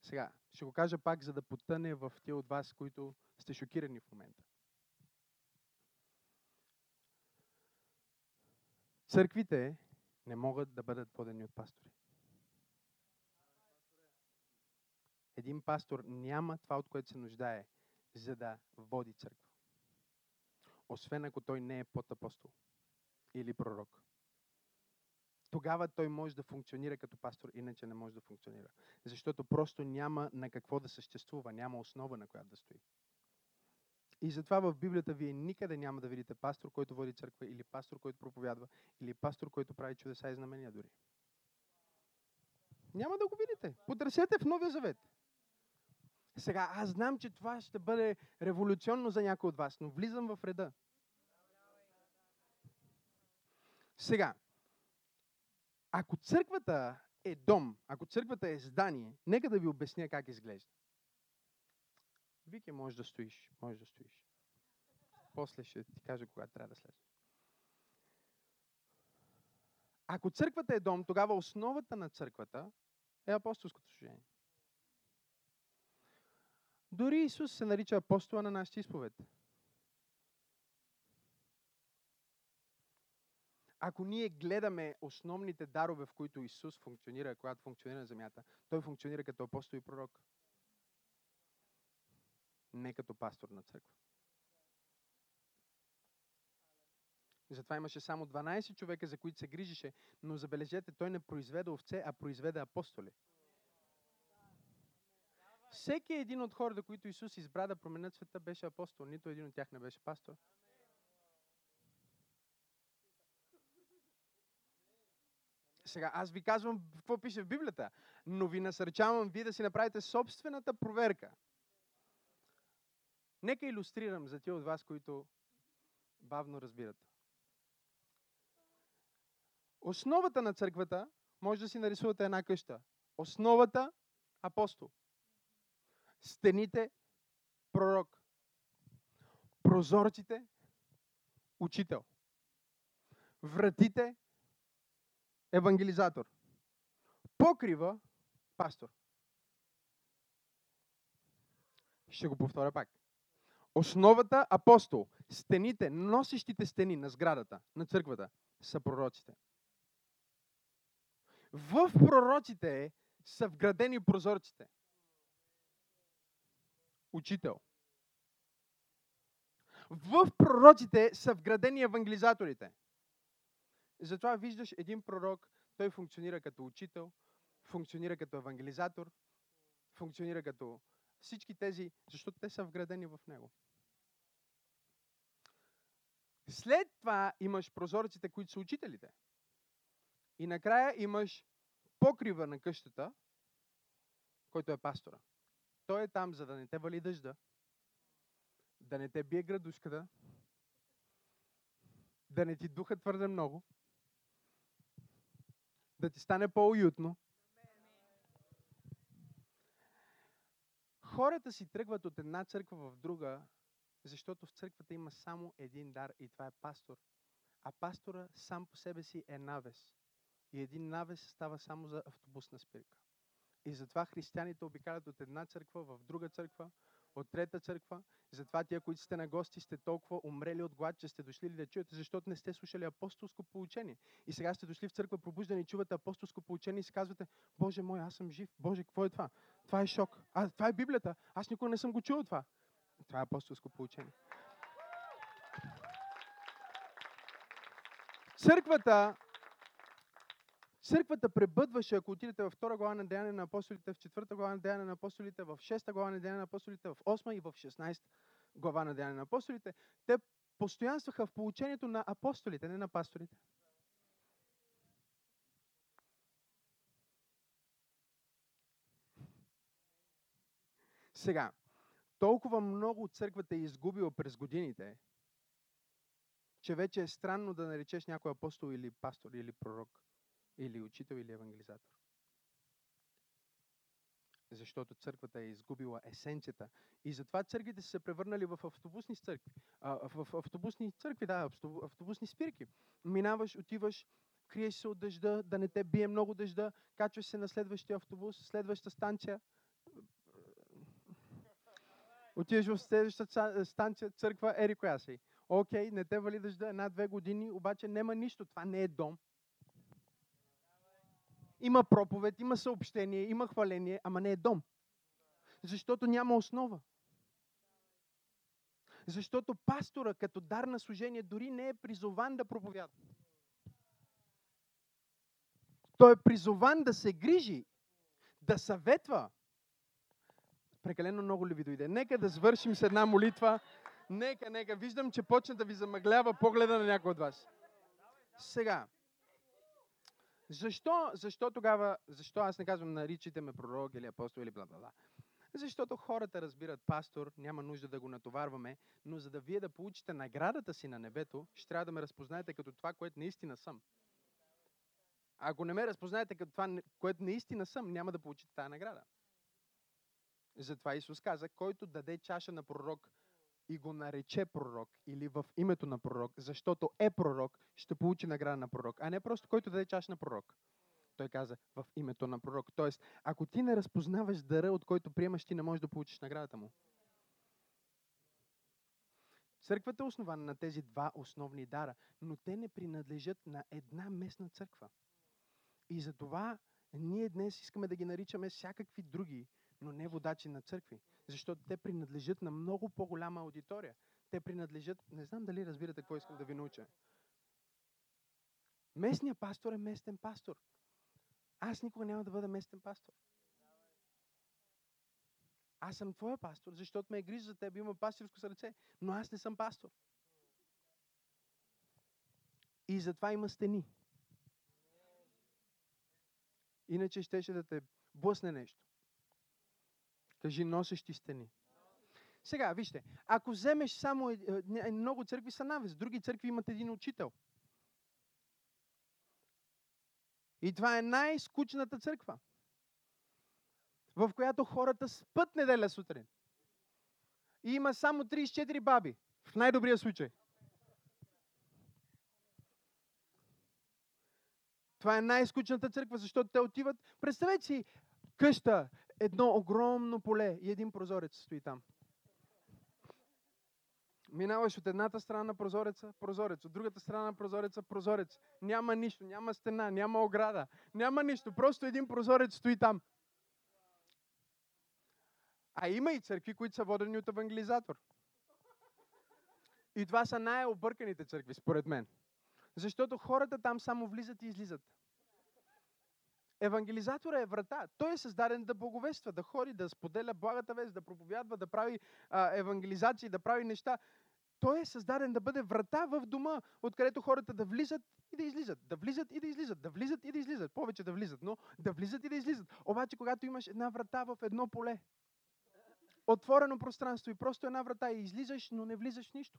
Сега, ще го кажа пак, за да потъне в тия от вас, които сте шокирани в момента. Църквите не могат да бъдат водени от пастори. Един пастор няма това, от което се нуждае, за да води църква. Освен ако той не е под апостол или пророк. Тогава той може да функционира като пастор, иначе не може да функционира. Защото просто няма на какво да съществува, няма основа на която да стои. И затова в Библията вие никъде няма да видите пастор, който води църква, или пастор, който проповядва, или пастор, който прави чудеса и знамения дори. Няма да го видите. Потърсете в Новия Завет. Сега, аз знам, че това ще бъде революционно за някой от вас, но влизам в реда. Сега, ако църквата е дом, ако църквата е здание, нека да ви обясня как изглежда. Вики, може да стоиш, може да стоиш. После ще ти кажа кога трябва да слезеш. Ако църквата е дом, тогава основата на църквата е апостолското служение. Дори Исус се нарича апостола на нашите изповед. Ако ние гледаме основните дарове, в които Исус функционира, когато функционира на земята, той функционира като апостол и пророк. Не като пастор на църква. Затова имаше само 12 човека, за които се грижише, но забележете, той не произведе овце, а произведе апостоли. Всеки един от хората, които Исус избра да променят света, беше апостол. Нито един от тях не беше пастор. Сега, аз ви казвам какво пише в Библията, но ви насърчавам вие да си направите собствената проверка. Нека иллюстрирам за тия от вас, които бавно разбират. Основата на църквата, може да си нарисувате една къща. Основата – апостол. Стените – пророк. Прозорците – учител. Вратите – евангелизатор. Покрива – пастор. Ще го повторя пак. Основата – апостол. Стените, носещите стени на сградата, на църквата, са пророците. В пророците са вградени прозорците. Учител. В пророците са вградени евангелизаторите. Затова виждаш един пророк, той функционира като учител, функционира като евангелизатор, функционира като всички тези, защото те са вградени в него. След това имаш прозорците, които са учителите. И накрая имаш покрива на къщата, който е пастора. Той е там, за да не те вали дъжда, да не те бие градушката, да не ти духа твърде много, да ти стане по-уютно. Хората си тръгват от една църква в друга, защото в църквата има само един дар и това е пастор. А пастора сам по себе си е навес. И един навес става само за автобусна спирка. И затова християните обикалят от една църква в друга църква, от трета църква. Затова тия, които сте на гости, сте толкова умрели от глад, че сте дошли ли да чуете, защото не сте слушали апостолско поучение. И сега сте дошли в църква пробуждане и чувате апостолско поучение и си казвате, Боже мой, аз съм жив. Боже, какво е това? Това е шок. А, това е Библията. Аз никога не съм го чул това. Това е апостолско поучение. Църквата Църквата пребъдваше, ако отидете във втора глава на Деяния на апостолите, в четвърта глава на Деяния на апостолите, в шеста глава на Деяния на апостолите, в осма и в 16 глава на Деяния на апостолите. Те постоянстваха в получението на апостолите, не на пасторите. Сега, толкова много църквата е изгубила през годините, че вече е странно да наречеш някой апостол или пастор или пророк или учител, или евангелизатор. Защото църквата е изгубила есенцията. И затова църквите са се превърнали в автобусни църкви. А, в, автобусни църкви, да, автобусни спирки. Минаваш, отиваш, криеш се от дъжда, да не те бие много дъжда, качваш се на следващия автобус, следваща станция. Отиваш в следващата станция, църква, ери коя си. Окей, не те вали дъжда една-две години, обаче няма нищо. Това не е дом. Има проповед, има съобщение, има хваление, ама не е дом. Защото няма основа. Защото пастора като дар на служение дори не е призован да проповядва. Той е призован да се грижи, да съветва. Прекалено много ли ви дойде? Нека да свършим с една молитва. Нека, нека. Виждам, че почна да ви замъглява погледа на някой от вас. Сега, защо, защо тогава, защо аз не казвам наричайте ме пророк или апостол или бла бла бла? Защото хората разбират пастор, няма нужда да го натоварваме, но за да вие да получите наградата си на небето, ще трябва да ме разпознаете като това, което наистина съм. Ако не ме разпознаете като това, което наистина съм, няма да получите тази награда. Затова Исус каза, който даде чаша на пророк и го нарече пророк или в името на пророк, защото е пророк, ще получи награда на пророк, а не просто който даде чаш на пророк. Той каза в името на пророк. Тоест, ако ти не разпознаваш дъра, от който приемаш, ти не можеш да получиш наградата му. Църквата е основана на тези два основни дара, но те не принадлежат на една местна църква. И затова ние днес искаме да ги наричаме всякакви други, но не водачи на църкви. Защото те принадлежат на много по-голяма аудитория. Те принадлежат, не знам дали разбирате какво искам да ви науча. Местният пастор е местен пастор. Аз никога няма да бъда местен пастор. Аз съм твоя пастор, защото ме е грижа за теб, има пастирско сърце, но аз не съм пастор. И затова има стени. Иначе щеше да те блъсне нещо. Кажи носещи стени. Сега, вижте, ако вземеш само е, е, много църкви са навес, други църкви имат един учител. И това е най-скучната църква, в която хората спът неделя сутрин. И има само 34 баби, в най-добрия случай. Това е най-скучната църква, защото те отиват. Представете си къща, едно огромно поле и един прозорец стои там. Минаваш от едната страна на прозореца, прозорец, от другата страна на прозореца, прозорец. Няма нищо, няма стена, няма ограда, няма нищо, просто един прозорец стои там. А има и църкви, които са водени от евангелизатор. И това са най-обърканите църкви, според мен. Защото хората там само влизат и излизат. Евангелизатора е врата. Той е създаден да благовества, да ходи, да споделя благата вест, да проповядва, да прави а, евангелизации, да прави неща. Той е създаден да бъде врата в дома, откъдето хората да влизат и да излизат. Да влизат и да излизат. Да влизат и да излизат. Повече да влизат, но да влизат и да излизат. Обаче, когато имаш една врата в едно поле, отворено пространство и просто една врата и излизаш, но не влизаш нищо.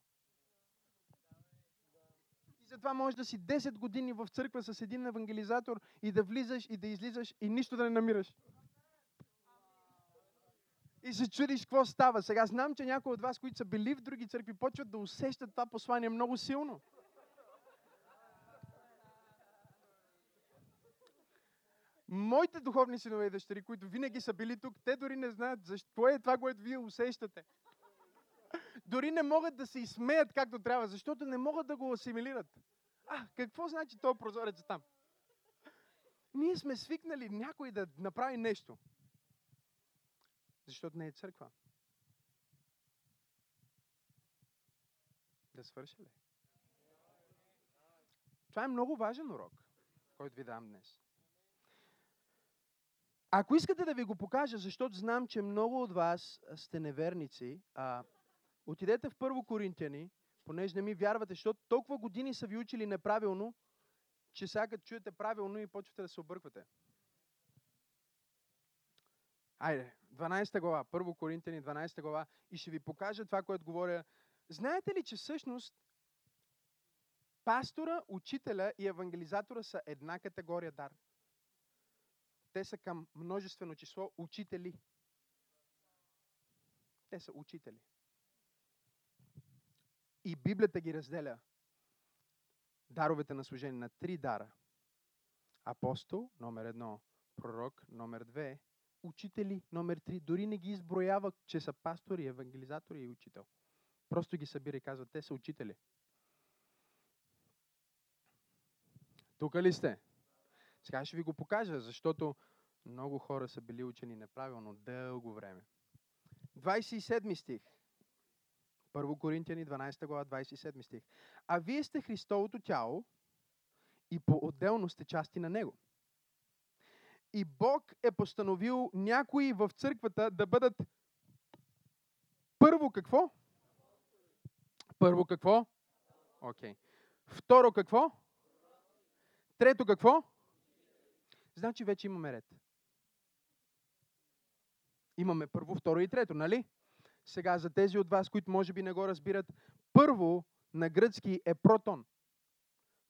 И затова можеш да си 10 години в църква с един евангелизатор и да влизаш и да излизаш и нищо да не намираш и се чудиш какво става. Сега знам, че някои от вас, които са били в други църкви, почват да усещат това послание много силно. Моите духовни синове и дъщери, които винаги са били тук, те дори не знаят защо е това, което вие усещате. Дори не могат да се изсмеят както трябва, защото не могат да го асимилират. А, какво значи то прозорец там? Ние сме свикнали някой да направи нещо. Защото не е църква. Да свърши ли? Това е много важен урок, който ви дам днес. Ако искате да ви го покажа, защото знам, че много от вас сте неверници, а, отидете в Първо Коринтияни, понеже не ми вярвате, защото толкова години са ви учили неправилно, че сега като чуете правилно и почвате да се обърквате. Айде, 12 глава, Първо Коринтияни, 12 глава, и ще ви покажа това, което говоря. Знаете ли, че всъщност пастора, учителя и евангелизатора са една категория дар? Те са към множествено число учители. Те са учители. И Библията ги разделя даровете на служение на три дара. Апостол, номер едно, пророк, номер две, учители, номер три. Дори не ги изброява, че са пастори, евангелизатори и учител. Просто ги събира и казва, те са учители. Тук ли сте? Сега ще ви го покажа, защото много хора са били учени неправилно дълго време. 27 стих. Първо Коринтияни 12 глава 27 стих. А вие сте Христовото тяло и по-отделно сте части на Него. И Бог е постановил някои в църквата да бъдат първо какво? Първо какво? Окей. Okay. Второ какво? Трето какво? Значи вече имаме ред. Имаме първо, второ и трето, нали? Сега за тези от вас, които може би не го разбират, първо на гръцки е протон,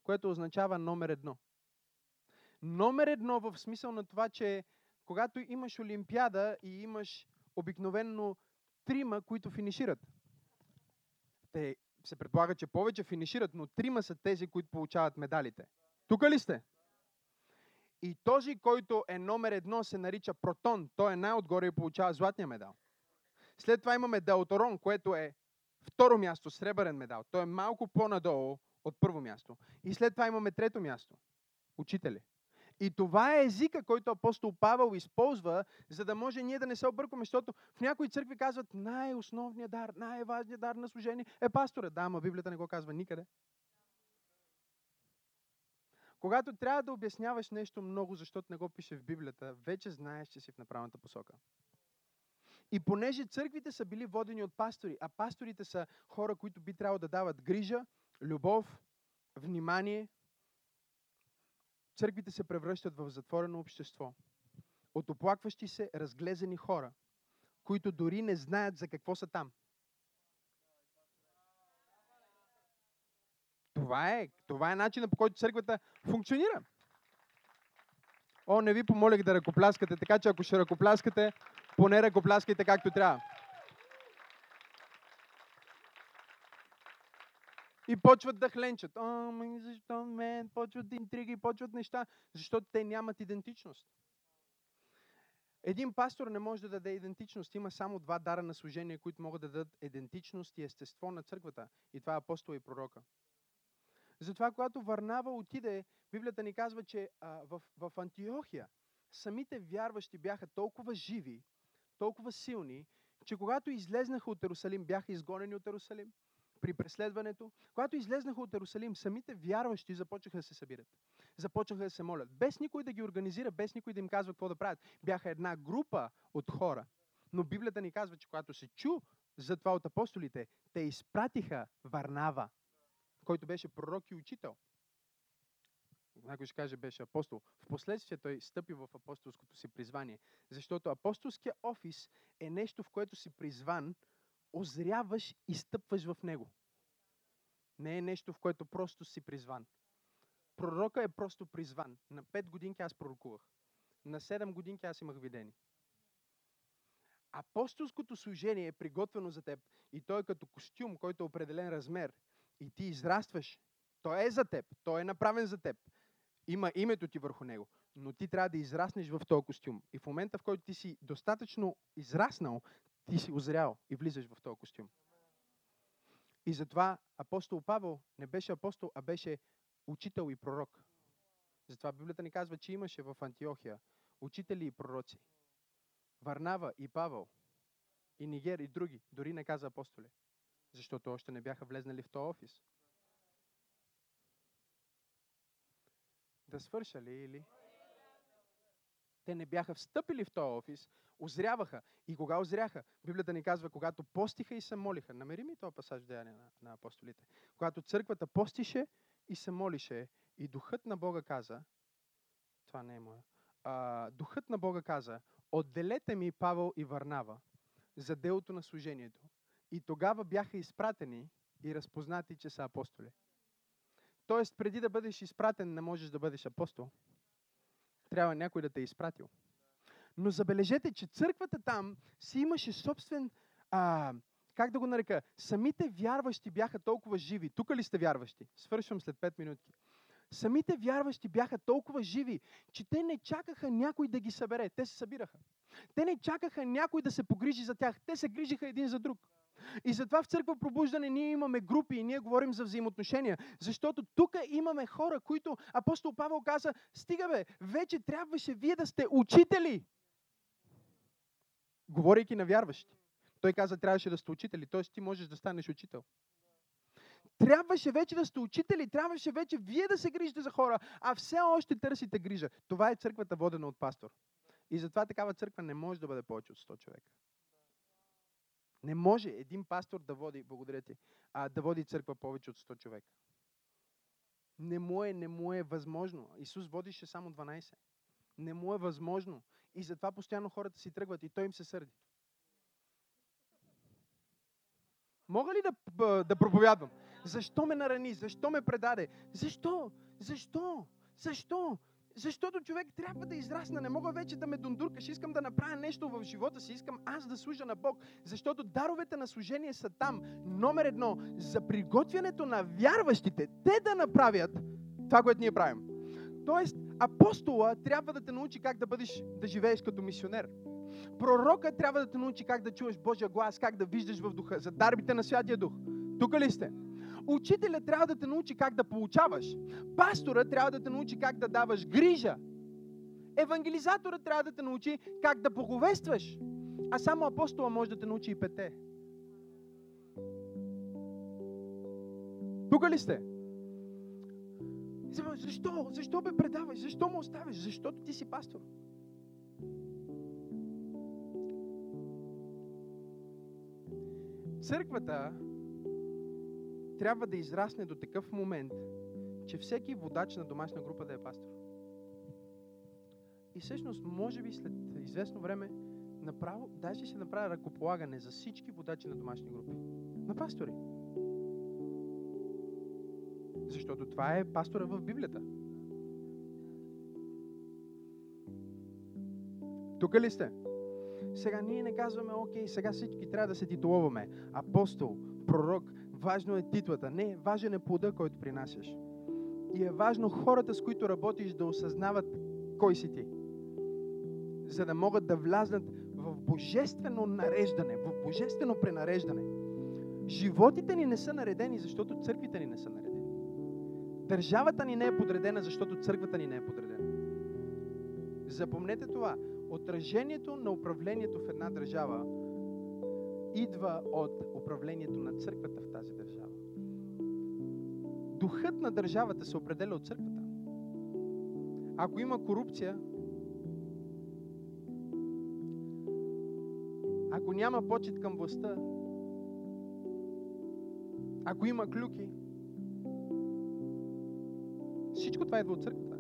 което означава номер едно. Номер едно в смисъл на това, че когато имаш олимпиада и имаш обикновенно трима, които финишират. Те се предполага, че повече финишират, но трима са тези, които получават медалите. Тук ли сте? И този, който е номер едно, се нарича протон. Той е най-отгоре и получава златния медал. След това имаме Делторон, което е второ място, сребърен медал. Той е малко по-надолу от първо място. И след това имаме трето място. Учители. И това е езика, който апостол Павел използва, за да може ние да не се объркваме, защото в някои църкви казват най-основният дар, най-важният дар на служение е пастора. Да, ама Библията не го казва никъде. Когато трябва да обясняваш нещо много, защото не го пише в Библията, вече знаеш, че си в направената посока. И понеже църквите са били водени от пастори, а пасторите са хора, които би трябвало да дават грижа, любов, внимание, църквите се превръщат в затворено общество. От оплакващи се, разглезени хора, които дори не знаят за какво са там. Това е, това е начинът по който църквата функционира. О, не ви помолих да ръкопляскате, така че ако ще ръкопляскате, поне ръкопляскайте както трябва. И почват да хленчат. О, защо мен? Почват интриги, почват неща, защото те нямат идентичност. Един пастор не може да даде идентичност. Има само два дара на служение, които могат да дадат идентичност и естество на църквата. И това е апостол и пророка. Затова, когато Варнава отиде, Библията ни казва, че а, в, в Антиохия самите вярващи бяха толкова живи, толкова силни, че когато излезнаха от Ерусалим, бяха изгонени от Ерусалим при преследването. Когато излезнаха от Ерусалим, самите вярващи започнаха да се събират. Започнаха да се молят. Без никой да ги организира, без никой да им казва какво да правят. Бяха една група от хора. Но Библията ни казва, че когато се чу за това от апостолите, те изпратиха Варнава който беше пророк и учител. Някой ще каже, беше апостол. Впоследствие той стъпи в апостолското си призвание. Защото апостолския офис е нещо, в което си призван, озряваш и стъпваш в него. Не е нещо, в което просто си призван. Пророка е просто призван. На 5 годинки аз пророкувах. На 7 годинки аз имах видени. Апостолското служение е приготвено за теб и той е като костюм, който е определен размер и ти израстваш. Той е за теб. Той е направен за теб. Има името ти върху него. Но ти трябва да израснеш в този костюм. И в момента, в който ти си достатъчно израснал, ти си озрял и влизаш в този костюм. И затова апостол Павел не беше апостол, а беше учител и пророк. Затова Библията ни казва, че имаше в Антиохия учители и пророци. Варнава и Павел, и Нигер и други, дори не каза апостоли, защото още не бяха влезнали в този офис. Да свърша ли или? Те не бяха встъпили в този офис, озряваха. И кога озряха? Библията ни казва, когато постиха и се молиха. Намери ми този пасаж в Деяния на, на апостолите. Когато църквата постише и се молише, и духът на Бога каза, това не е моя, а, духът на Бога каза, отделете ми Павел и Варнава за делото на служението. И тогава бяха изпратени и разпознати, че са апостоли. Тоест, преди да бъдеш изпратен, не можеш да бъдеш апостол. Трябва някой да те е изпратил. Но забележете, че църквата там си имаше собствен, а, как да го нарека, самите вярващи бяха толкова живи. Тук ли сте вярващи? Свършвам след 5 минутки. Самите вярващи бяха толкова живи, че те не чакаха някой да ги събере. Те се събираха. Те не чакаха някой да се погрижи за тях. Те се грижиха един за друг. И затова в църква пробуждане ние имаме групи и ние говорим за взаимоотношения. Защото тук имаме хора, които апостол Павел каза, стига бе, вече трябваше вие да сте учители. Говорейки на вярващи. Той каза, трябваше да сте учители, т.е. ти можеш да станеш учител. Трябваше вече да сте учители, трябваше вече вие да се грижите за хора, а все още търсите грижа. Това е църквата водена от пастор. И затова такава църква не може да бъде повече от 100 човека. Не може един пастор да води, благодаря ти, а, да води църква повече от 100 човека. Не му е, не му е възможно. Исус водише само 12. Не му е възможно. И затова постоянно хората си тръгват и той им се сърди. Мога ли да, да проповядвам? Защо ме нарани? Защо ме предаде? Защо? Защо? Защо? Защото човек трябва да израсне. Не мога вече да ме дундуркаш. Искам да направя нещо в живота си. Искам аз да служа на Бог. Защото даровете на служение са там. Номер едно, за приготвянето на вярващите, те да направят това, което ние правим. Тоест, апостола трябва да те научи как да бъдеш, да живееш като мисионер. Пророка трябва да те научи как да чуеш Божия глас, как да виждаш в духа, за дарбите на Святия Дух. Тук ли сте? Учителя трябва да те научи как да получаваш. Пастора трябва да те научи как да даваш грижа. Евангелизатора трябва да те научи как да боговестваш. А само апостола може да те научи и пете. Тук ли сте? Защо? Защо бе предаваш? Защо му оставиш? Защото ти си пастор. Църквата трябва да израсне до такъв момент, че всеки водач на домашна група да е пастор. И всъщност, може би след известно време, направо, даже ще направя ръкополагане за всички водачи на домашни групи. На пастори. Защото това е пастора в Библията. Тук ли сте? Сега ние не казваме, окей, сега всички трябва да се титулуваме. Апостол, пророк, важно е титлата. Не, важен е плода, който принасяш. И е важно хората, с които работиш, да осъзнават кой си ти. За да могат да влазнат в божествено нареждане, в божествено пренареждане. Животите ни не са наредени, защото църквите ни не са наредени. Държавата ни не е подредена, защото църквата ни не е подредена. Запомнете това. Отражението на управлението в една държава идва от управлението на църквата в тази държава. Духът на държавата се определя от църквата. Ако има корупция, ако няма почет към властта, ако има клюки, всичко това идва от църквата.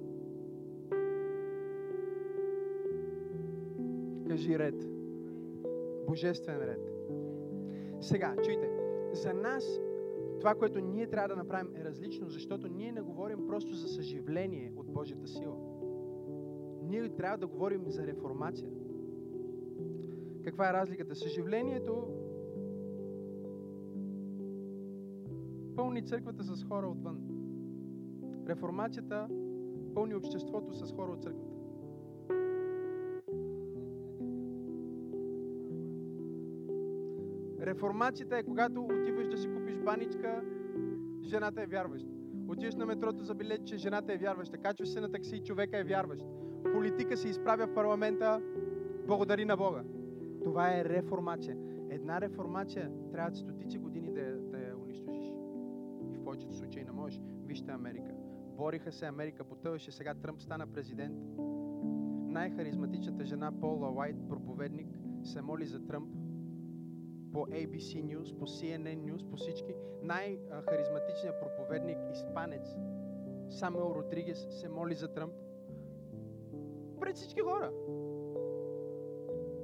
Кажи ред. Божествен ред. Сега, чуйте, за нас това, което ние трябва да направим е различно, защото ние не говорим просто за съживление от Божията сила. Ние трябва да говорим за реформация. Каква е разликата? Съживлението пълни църквата с хора отвън. Реформацията пълни обществото с хора от църквата. Реформацията е когато отиваш да си купиш баничка, жената е вярваща. Отиваш на метрото за билет, че жената е вярваща. Качваш се на такси, човека е вярващ. Политика се изправя в парламента, благодари на Бога. Това е реформация. Една реформация трябва стотици години да, да я унищожиш. И в повечето случаи не можеш. Вижте Америка. Бориха се, Америка потъваше, сега Тръмп стана президент. Най-харизматичната жена Пола Уайт, проповедник, се моли за Тръмп по ABC News, по CNN News, по всички. Най-харизматичният проповедник, испанец, Самуел Родригес, се моли за Тръмп. Пред всички хора.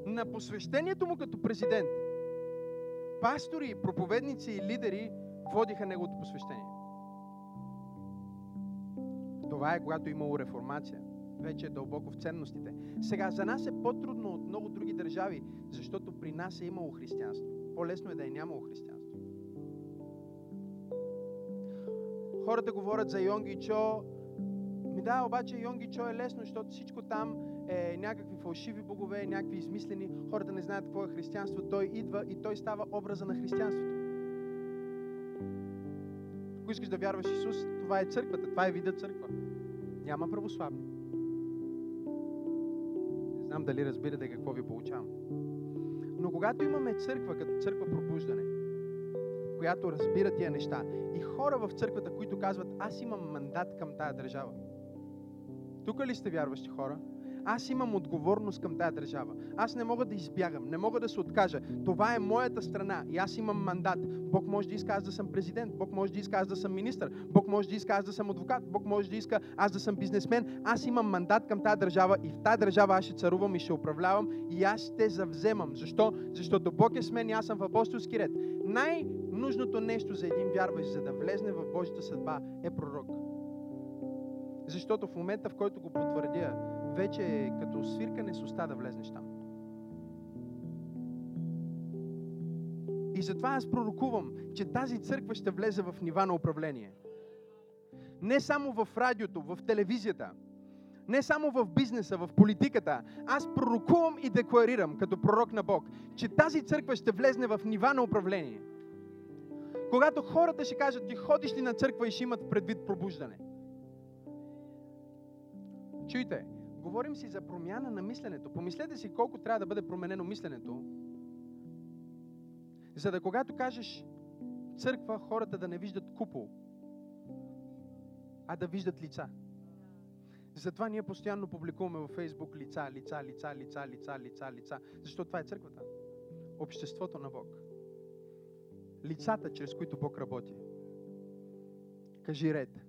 На посвещението му като президент, пастори, проповедници и лидери водиха неговото посвещение. Това е когато е имало реформация. Вече е дълбоко в ценностите. Сега за нас е по-трудно от много други държави, защото при нас е имало християнство. По-лесно е да е нямало християнство. Хората говорят за Йонги Чо. Ми да, обаче Йонги Чо е лесно, защото всичко там е някакви фалшиви богове, някакви измислени. Хората не знаят какво е християнство. Той идва и той става образа на християнството. Ако искаш да вярваш Исус, това е църквата, това е вида църква. Няма православни. Не знам дали разбирате какво ви получавам. Но когато имаме църква като църква пробуждане, която разбира тия неща, и хора в църквата, които казват, аз имам мандат към тая държава. Тук ли сте вярващи хора? Аз имам отговорност към тая държава. Аз не мога да избягам, не мога да се откажа. Това е моята страна и аз имам мандат. Бог може да иска аз да съм президент, Бог може да иска аз да съм министър, Бог може да иска аз да съм адвокат, Бог може да иска аз да съм бизнесмен. Аз имам мандат към тази държава и в тази държава аз ще царувам и ще управлявам и аз ще завземам. Защо? Защото Бог е с мен и аз съм в апостолски ред. Най-нужното нещо за един вярващ, за да влезне в Божията съдба, е пророк. Защото в момента, в който го потвърдя, вече е като свиркане с уста да влезнеш там. И затова аз пророкувам, че тази църква ще влезе в нива на управление. Не само в радиото, в телевизията, не само в бизнеса, в политиката. Аз пророкувам и декларирам, като пророк на Бог, че тази църква ще влезне в нива на управление. Когато хората ще кажат, ти ходиш ли на църква и ще имат предвид пробуждане. Чуйте, говорим си за промяна на мисленето. Помислете си колко трябва да бъде променено мисленето, за да когато кажеш църква, хората да не виждат купол, а да виждат лица. Затова ние постоянно публикуваме във Фейсбук лица, лица, лица, лица, лица, лица, лица. Защото това е църквата. Обществото на Бог. Лицата, чрез които Бог работи. Кажи ред.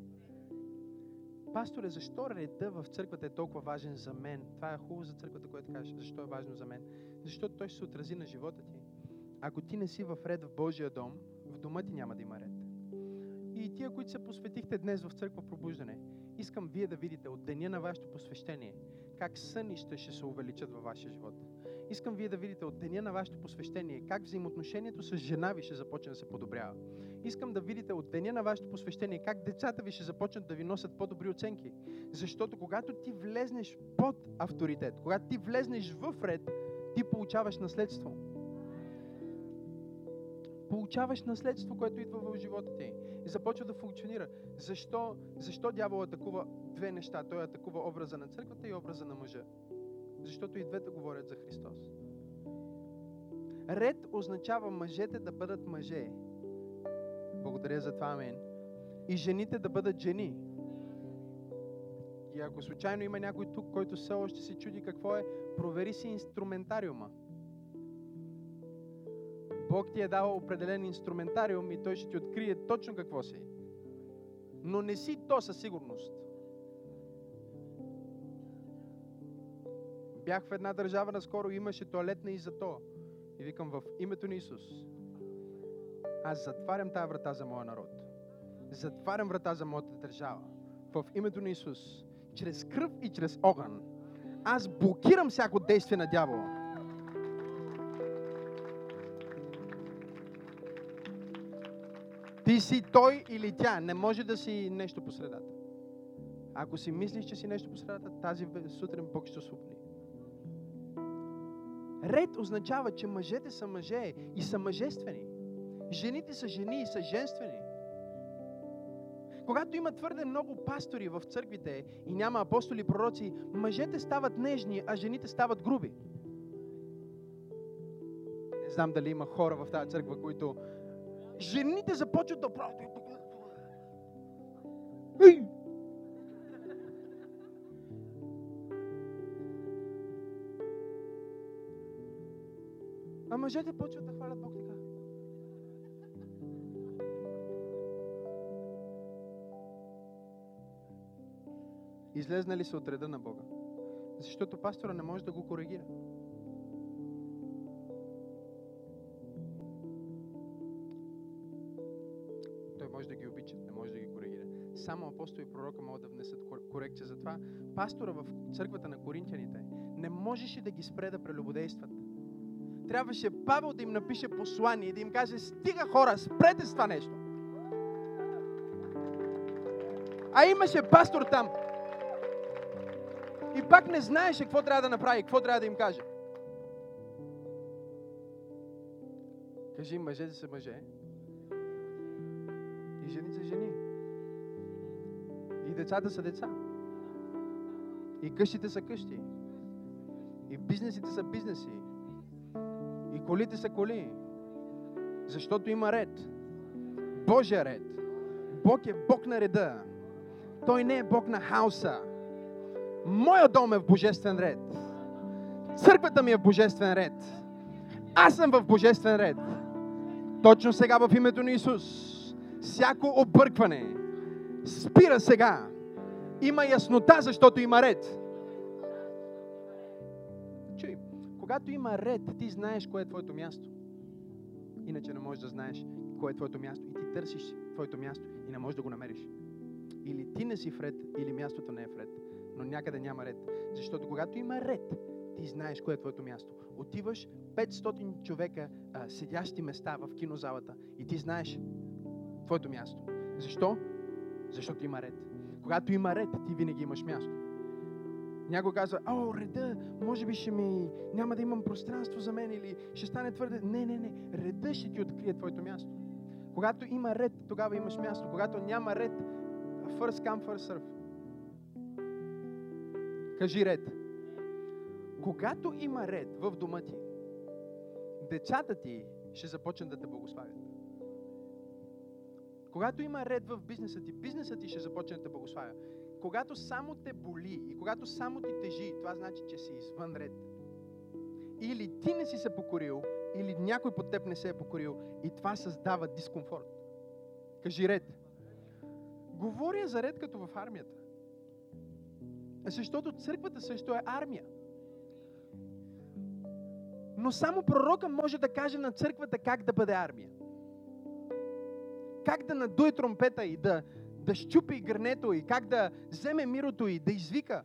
Пасторе, защо реда в църквата е толкова важен за мен? Това е хубаво за църквата, което кажеш. Защо е важно за мен? Защото той ще се отрази на живота ти. Ако ти не си в ред в Божия дом, в дома ти няма да има ред. И тия, които се посветихте днес в църква пробуждане, искам вие да видите от деня на вашето посвещение как сънища ще се увеличат във вашия живот. Искам вие да видите от деня на вашето посвещение как взаимоотношението с жена ви ще започне да се подобрява. Искам да видите от деня на вашето посвещение как децата ви ще започнат да ви носят по-добри оценки. Защото когато ти влезнеш под авторитет, когато ти влезнеш в ред, ти получаваш наследство. Получаваш наследство, което идва в живота ти и започва да функционира. Защо, защо дявол атакува две неща? Той атакува образа на църквата и образа на мъжа. Защото и двете говорят за Христос. Ред означава мъжете да бъдат мъже. Благодаря за това, амен. И жените да бъдат жени. И ако случайно има някой тук, който все още се чуди какво е, провери си инструментариума. Бог ти е дал определен инструментариум и Той ще ти открие точно какво си. Но не си то със сигурност. Бях в една държава наскоро, имаше туалетна и за то. И викам в името на Исус. Аз затварям тази врата за моя народ. Затварям врата за моята държава. В името на Исус. Чрез кръв и чрез огън. Аз блокирам всяко действие на дявола. Ти си той или тя. Не може да си нещо по средата. Ако си мислиш, че си нещо по средата, тази сутрин Бог ще освободи. Ред означава, че мъжете са мъже и са мъжествени. Жените са жени и са женствени. Когато има твърде много пастори в църквите и няма апостоли пророци, мъжете стават нежни, а жените стават груби. Не знам дали има хора в тази църква, които жените започват да правят. А мъжете почват да хвалят Бог така. Излезнали са от реда на Бога. Защото пастора не може да го коригира. Той може да ги обича, не може да ги коригира. Само апостол и пророка могат да внесат кор- корекция. Затова пастора в църквата на коринтияните не можеше да ги спре да прелюбодействат. Трябваше Павел да им напише послание и да им каже, стига хора, спрете с това нещо. А имаше пастор там. И пак не знаеше какво трябва да направи, какво трябва да им каже. Кажи, мъжете са мъже. И жените са жени. И децата са деца. И къщите са къщи. И бизнесите са бизнеси. И колите са коли. Защото има ред. Божия ред. Бог е Бог на реда. Той не е Бог на хаоса. Моя дом е в божествен ред. Църквата ми е в божествен ред. Аз съм в божествен ред. Точно сега в името на Исус. Всяко объркване спира сега. Има яснота, защото има ред. Чуй, когато има ред, ти знаеш кое е твоето място. Иначе не можеш да знаеш кое е твоето място. И ти търсиш твоето място и не можеш да го намериш. Или ти не си в ред, или мястото не е в ред. Но някъде няма ред. Защото когато има ред, ти знаеш кое е твоето място. Отиваш 500 човека а, седящи места в кинозалата и ти знаеш твоето място. Защо? Защото има ред. Когато има ред, ти винаги имаш място. Някой казва, о, реда, може би ще ми, няма да имам пространство за мен или ще стане твърде. Не, не, не. Реда ще ти открие твоето място. Когато има ред, тогава имаш място. Когато няма ред, first come, first serve. Кажи ред. Когато има ред в дома ти, децата ти ще започнат да те благославят. Когато има ред в бизнеса ти, бизнесът ти ще започне да те благославя. Когато само те боли и когато само ти тежи, това значи, че си извън ред. Или ти не си се покорил, или някой под теб не се е покорил и това създава дискомфорт. Кажи ред. Говоря за ред като в армията. Защото църквата също е армия. Но само пророка може да каже на църквата как да бъде армия. Как да надуе тромпета и да, да щупи гърнето и как да вземе мирото и да извика.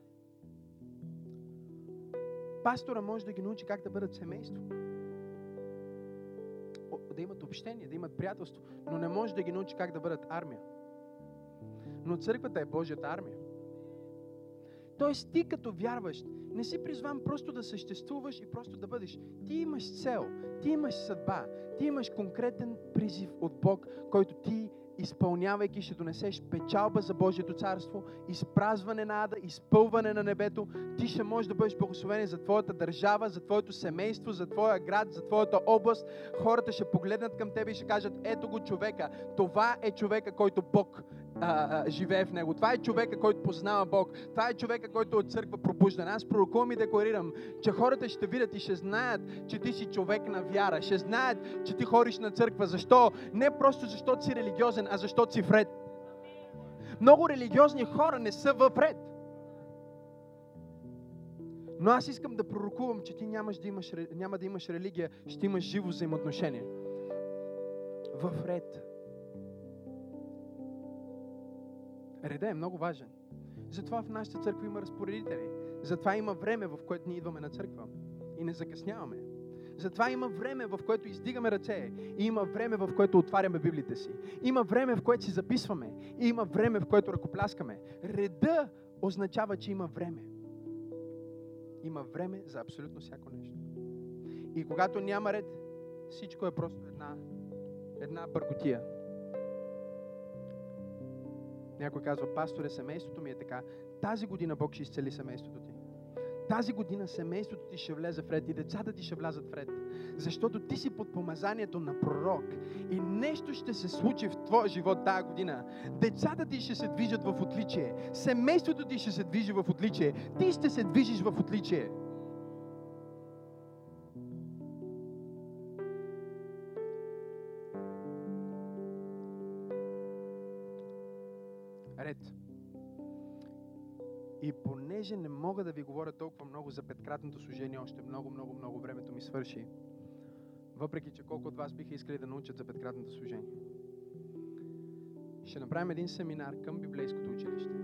Пастора може да ги научи как да бъдат семейство. Да имат общение, да имат приятелство, но не може да ги научи как да бъдат армия. Но църквата е Божията армия. Тоест ти като вярващ, не си призван просто да съществуваш и просто да бъдеш. Ти имаш цел, ти имаш съдба, ти имаш конкретен призив от Бог, който ти изпълнявайки ще донесеш печалба за Божието царство, изпразване на ада, изпълване на небето. Ти ще можеш да бъдеш благословен за твоята държава, за твоето семейство, за твоя град, за твоята област. Хората ще погледнат към тебе и ще кажат, ето го човека. Това е човека, който Бог а, живее в него. Това е човека, който познава Бог. Това е човека, който от църква пробуждан. Аз пророкувам и декларирам, че хората ще видят и ще знаят, че ти си човек на вяра. Ще знаят, че ти ходиш на църква. Защо? Не просто защото си религиозен, а защото си вред. Много религиозни хора не са въпред. Но аз искам да пророкувам, че ти нямаш да имаш, няма да имаш религия, ще имаш живо взаимоотношение. В ред. Реда е много важен. Затова в нашата църква има разпоредители. Затова има време, в което ние идваме на църква. И не закъсняваме. Затова има време, в което издигаме ръце. И има време, в което отваряме библите си. Има време, в което си записваме. И има време, в което ръкопляскаме. Реда означава, че има време. Има време за абсолютно всяко нещо. И когато няма ред, всичко е просто една, една бъркотия. Някой казва, пасторе, семейството ми е така. Тази година Бог ще изцели семейството ти. Тази година семейството ти ще влезе в ред и децата ти ще влязат в ред. Защото ти си под помазанието на пророк. И нещо ще се случи в твоя живот тази година. Децата ти ще се движат в отличие. Семейството ти ще се движи в отличие. Ти ще се движиш в отличие. Понеже не мога да ви говоря толкова много за петкратното служение, още много, много, много времето ми свърши, въпреки че колко от вас биха искали да научат за петкратното служение. Ще направим един семинар към библейското училище,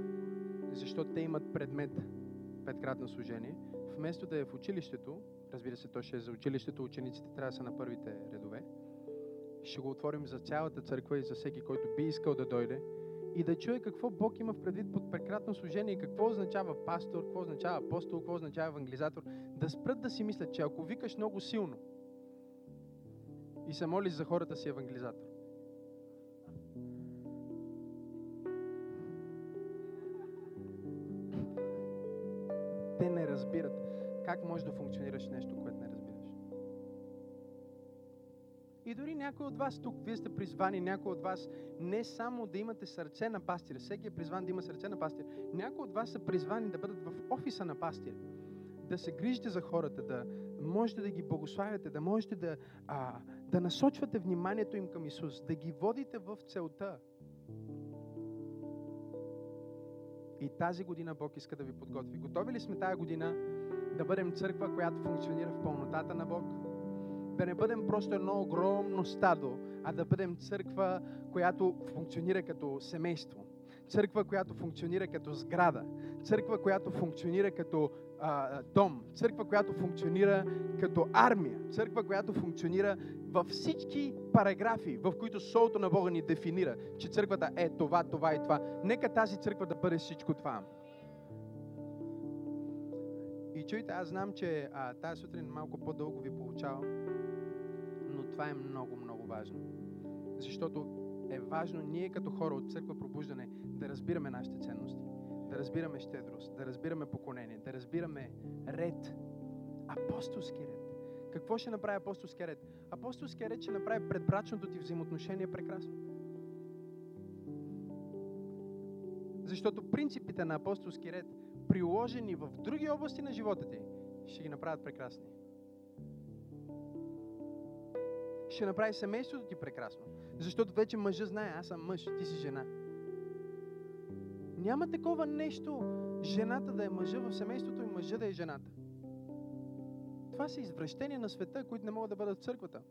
защото те имат предмет петкратно служение. Вместо да е в училището, разбира се, то ще е за училището, учениците трябва да са на първите редове, ще го отворим за цялата църква и за всеки, който би искал да дойде и да чуе какво Бог има в предвид под прекратно служение и какво означава пастор, какво означава апостол, какво означава евангелизатор. Да спрат да си мислят, че ако викаш много силно и се молиш за хората си евангелизатор. Те не разбират как можеш да функционираш нещо, което не. И дори някой от вас тук, вие сте призвани, някой от вас не само да имате сърце на пастир, всеки е призван да има сърце на пастир, някои от вас са призвани да бъдат в офиса на пастир, да се грижите за хората, да можете да ги благославяте, да можете да, а, да насочвате вниманието им към Исус, да ги водите в целта. И тази година Бог иска да ви подготви. Готови ли сме тази година да бъдем църква, която функционира в пълнотата на Бог? Да не бъдем просто едно огромно стадо, а да бъдем църква, която функционира като семейство. Църква, която функционира като сграда. Църква, която функционира като а, дом. Църква, която функционира като армия. Църква, която функционира във всички параграфи, в които Солото на Бога ни дефинира, че църквата е това, това и това. Нека тази църква да бъде всичко това. И чуйте, аз знам, че а, тази сутрин малко по-дълго ви получавам това е много, много важно. Защото е важно ние като хора от църква пробуждане да разбираме нашите ценности, да разбираме щедрост, да разбираме поклонение, да разбираме ред, апостолски ред. Какво ще направи апостолския ред? Апостолския ред ще направи предбрачното ти взаимоотношение прекрасно. Защото принципите на апостолски ред, приложени в други области на живота ти, ще ги направят прекрасни. Ще направи семейството ти прекрасно. Защото вече мъжа знае, аз съм мъж, ти си жена. Няма такова нещо, жената да е мъжа в семейството и мъжа да е жената. Това са извращения на света, които не могат да бъдат в църквата.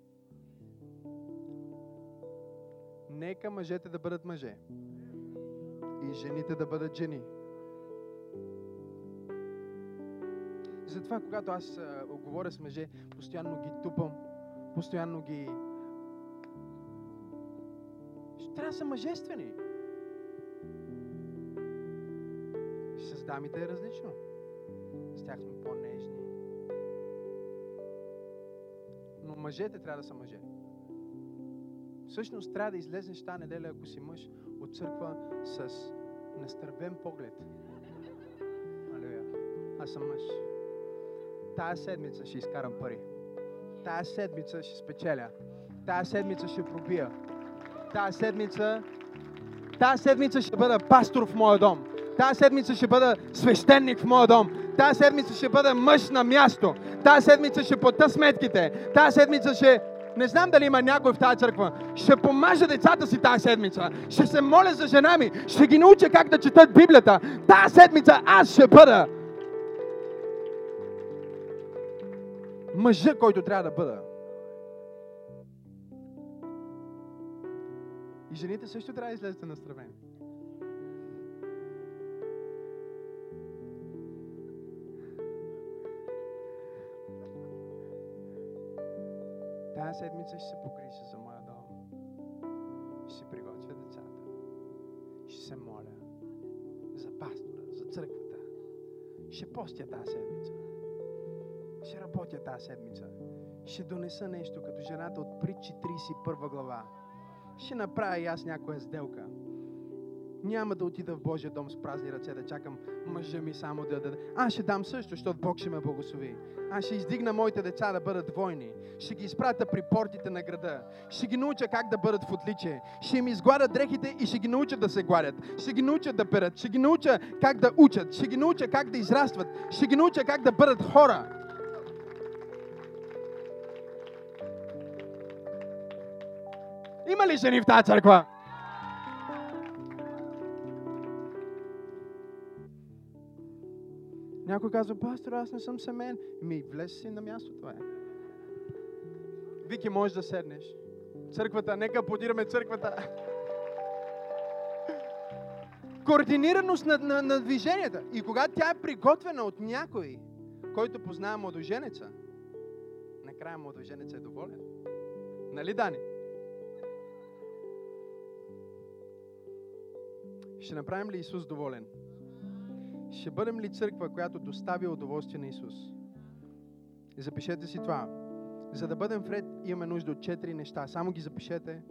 Нека мъжете да бъдат мъже. И жените да бъдат жени. Затова, когато аз а, говоря с мъже, постоянно ги тупам постоянно ги... Ще трябва да са мъжествени. С дамите е различно. С тях сме по-нежни. Но мъжете трябва да са мъже. Всъщност трябва да излезеш тази неделя, ако си мъж, от църква с настървен поглед. Алюя. Аз съм мъж. Тая седмица ще изкарам пари. Тая седмица ще спечеля. Тая седмица ще пробия. Тая седмица Тая седмица ще бъда пастор в моя дом. Тая седмица ще бъда свещеник в моя дом. Тая седмица ще бъда мъж на място. Тая седмица ще плата сметките. Тая седмица ще... Не знам дали има някой в тази църква. Ще помажа децата си тази седмица. Ще се моля за жена ми. Ще ги науча как да четат Библията. Тая седмица аз ще бъда мъжа, който трябва да бъда. И жените също трябва да излезете на стравени. Тази седмица ще се погрижа за моя дом. Ще се приготвя децата. Ще се моля за пастора, за църквата. Ще постя тази седмица ще работя тази седмица. ще донеса нещо, като жената от Притчи 31 глава. Ще направя и аз някоя сделка. Няма да отида в Божия дом с празни ръце да чакам мъжа ми само да даде. Аз ще дам също, защото Бог ще ме благослови. Аз ще издигна моите деца да бъдат войни. Ще ги изпратя при портите на града. Ще ги науча как да бъдат в отличие. Ще им изгладят дрехите и ще ги науча да се гладят. Ще ги науча да перат. Ще ги науча как да учат. Ще ги науча как да израстват. Ще ги науча как да бъдат хора. Има ли жени в тази църква? Някой казва, пастор, аз не съм семен. Ми, влез си на място, това е. Вики, можеш да седнеш. Църквата, нека аплодираме църквата. Координираност на, на, на движенията. И когато тя е приготвена от някой, който познава младоженеца, накрая младоженеца е доволен. Нали, Дани? Ще направим ли Исус доволен? Ще бъдем ли църква, която доставя удоволствие на Исус? Запишете си това. За да бъдем вред, имаме нужда от четири неща. Само ги запишете.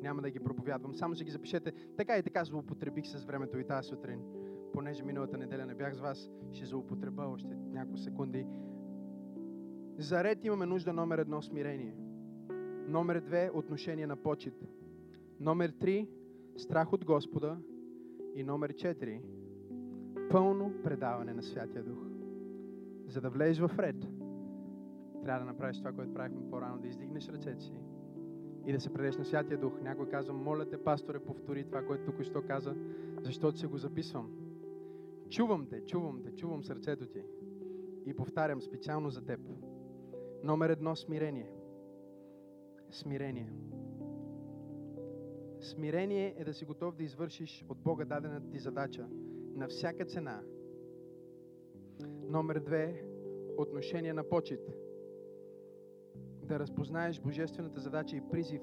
Няма да ги проповядвам. Само си ги запишете. Така и така злоупотребих с времето и тази сутрин. Понеже миналата неделя не бях с вас, ще злоупотреба още няколко секунди. За ред имаме нужда номер едно смирение. Номер две отношение на почет. Номер три страх от Господа. И номер четири пълно предаване на Святия Дух. За да влезеш в ред, трябва да направиш това, което правихме по-рано, да издигнеш ръцете си и да се предеш на Святия Дух. Някой казва, моля те, пасторе, повтори това, което тук що каза, защото се го записвам. Чувам те, чувам те, чувам сърцето ти. И повтарям специално за теб. Номер едно смирение. Смирение. Смирение е да си готов да извършиш от Бога дадената ти задача на всяка цена. Номер две отношение на почет. Да разпознаеш божествената задача и призив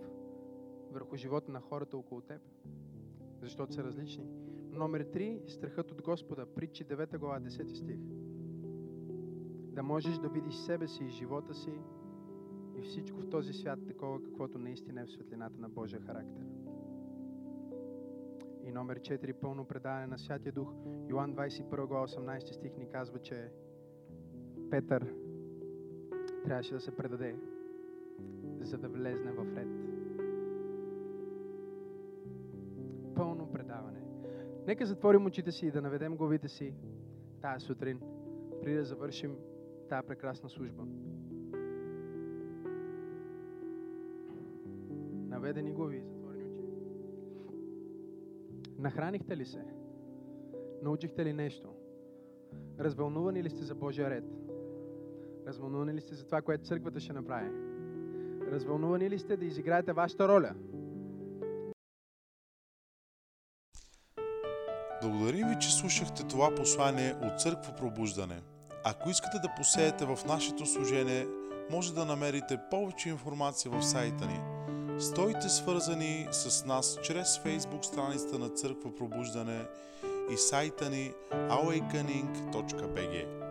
върху живота на хората около теб, защото са различни. Номер три страхът от Господа, притчи 9 глава, 10 стих. Да можеш да видиш себе си, живота си и всичко в този свят такова, каквото наистина е в светлината на Божия характер. И номер 4, пълно предаване на Святия Дух. Йоан 21 глава 18 стих ни казва, че Петър трябваше да се предаде, за да влезне в ред. Пълно предаване. Нека затворим очите си и да наведем главите си тази сутрин, преди да завършим тази прекрасна служба. Наведени глави, Нахранихте ли се? Научихте ли нещо? Развълнувани ли сте за Божия ред? Развълнувани ли сте за това, което църквата ще направи? Развълнувани ли сте да изиграете вашата роля? Благодарим ви, че слушахте това послание от Църква Пробуждане. Ако искате да посеете в нашето служение, може да намерите повече информация в сайта ни – Стойте свързани с нас чрез фейсбук страницата на Църква Пробуждане и сайта ни awakening.bg.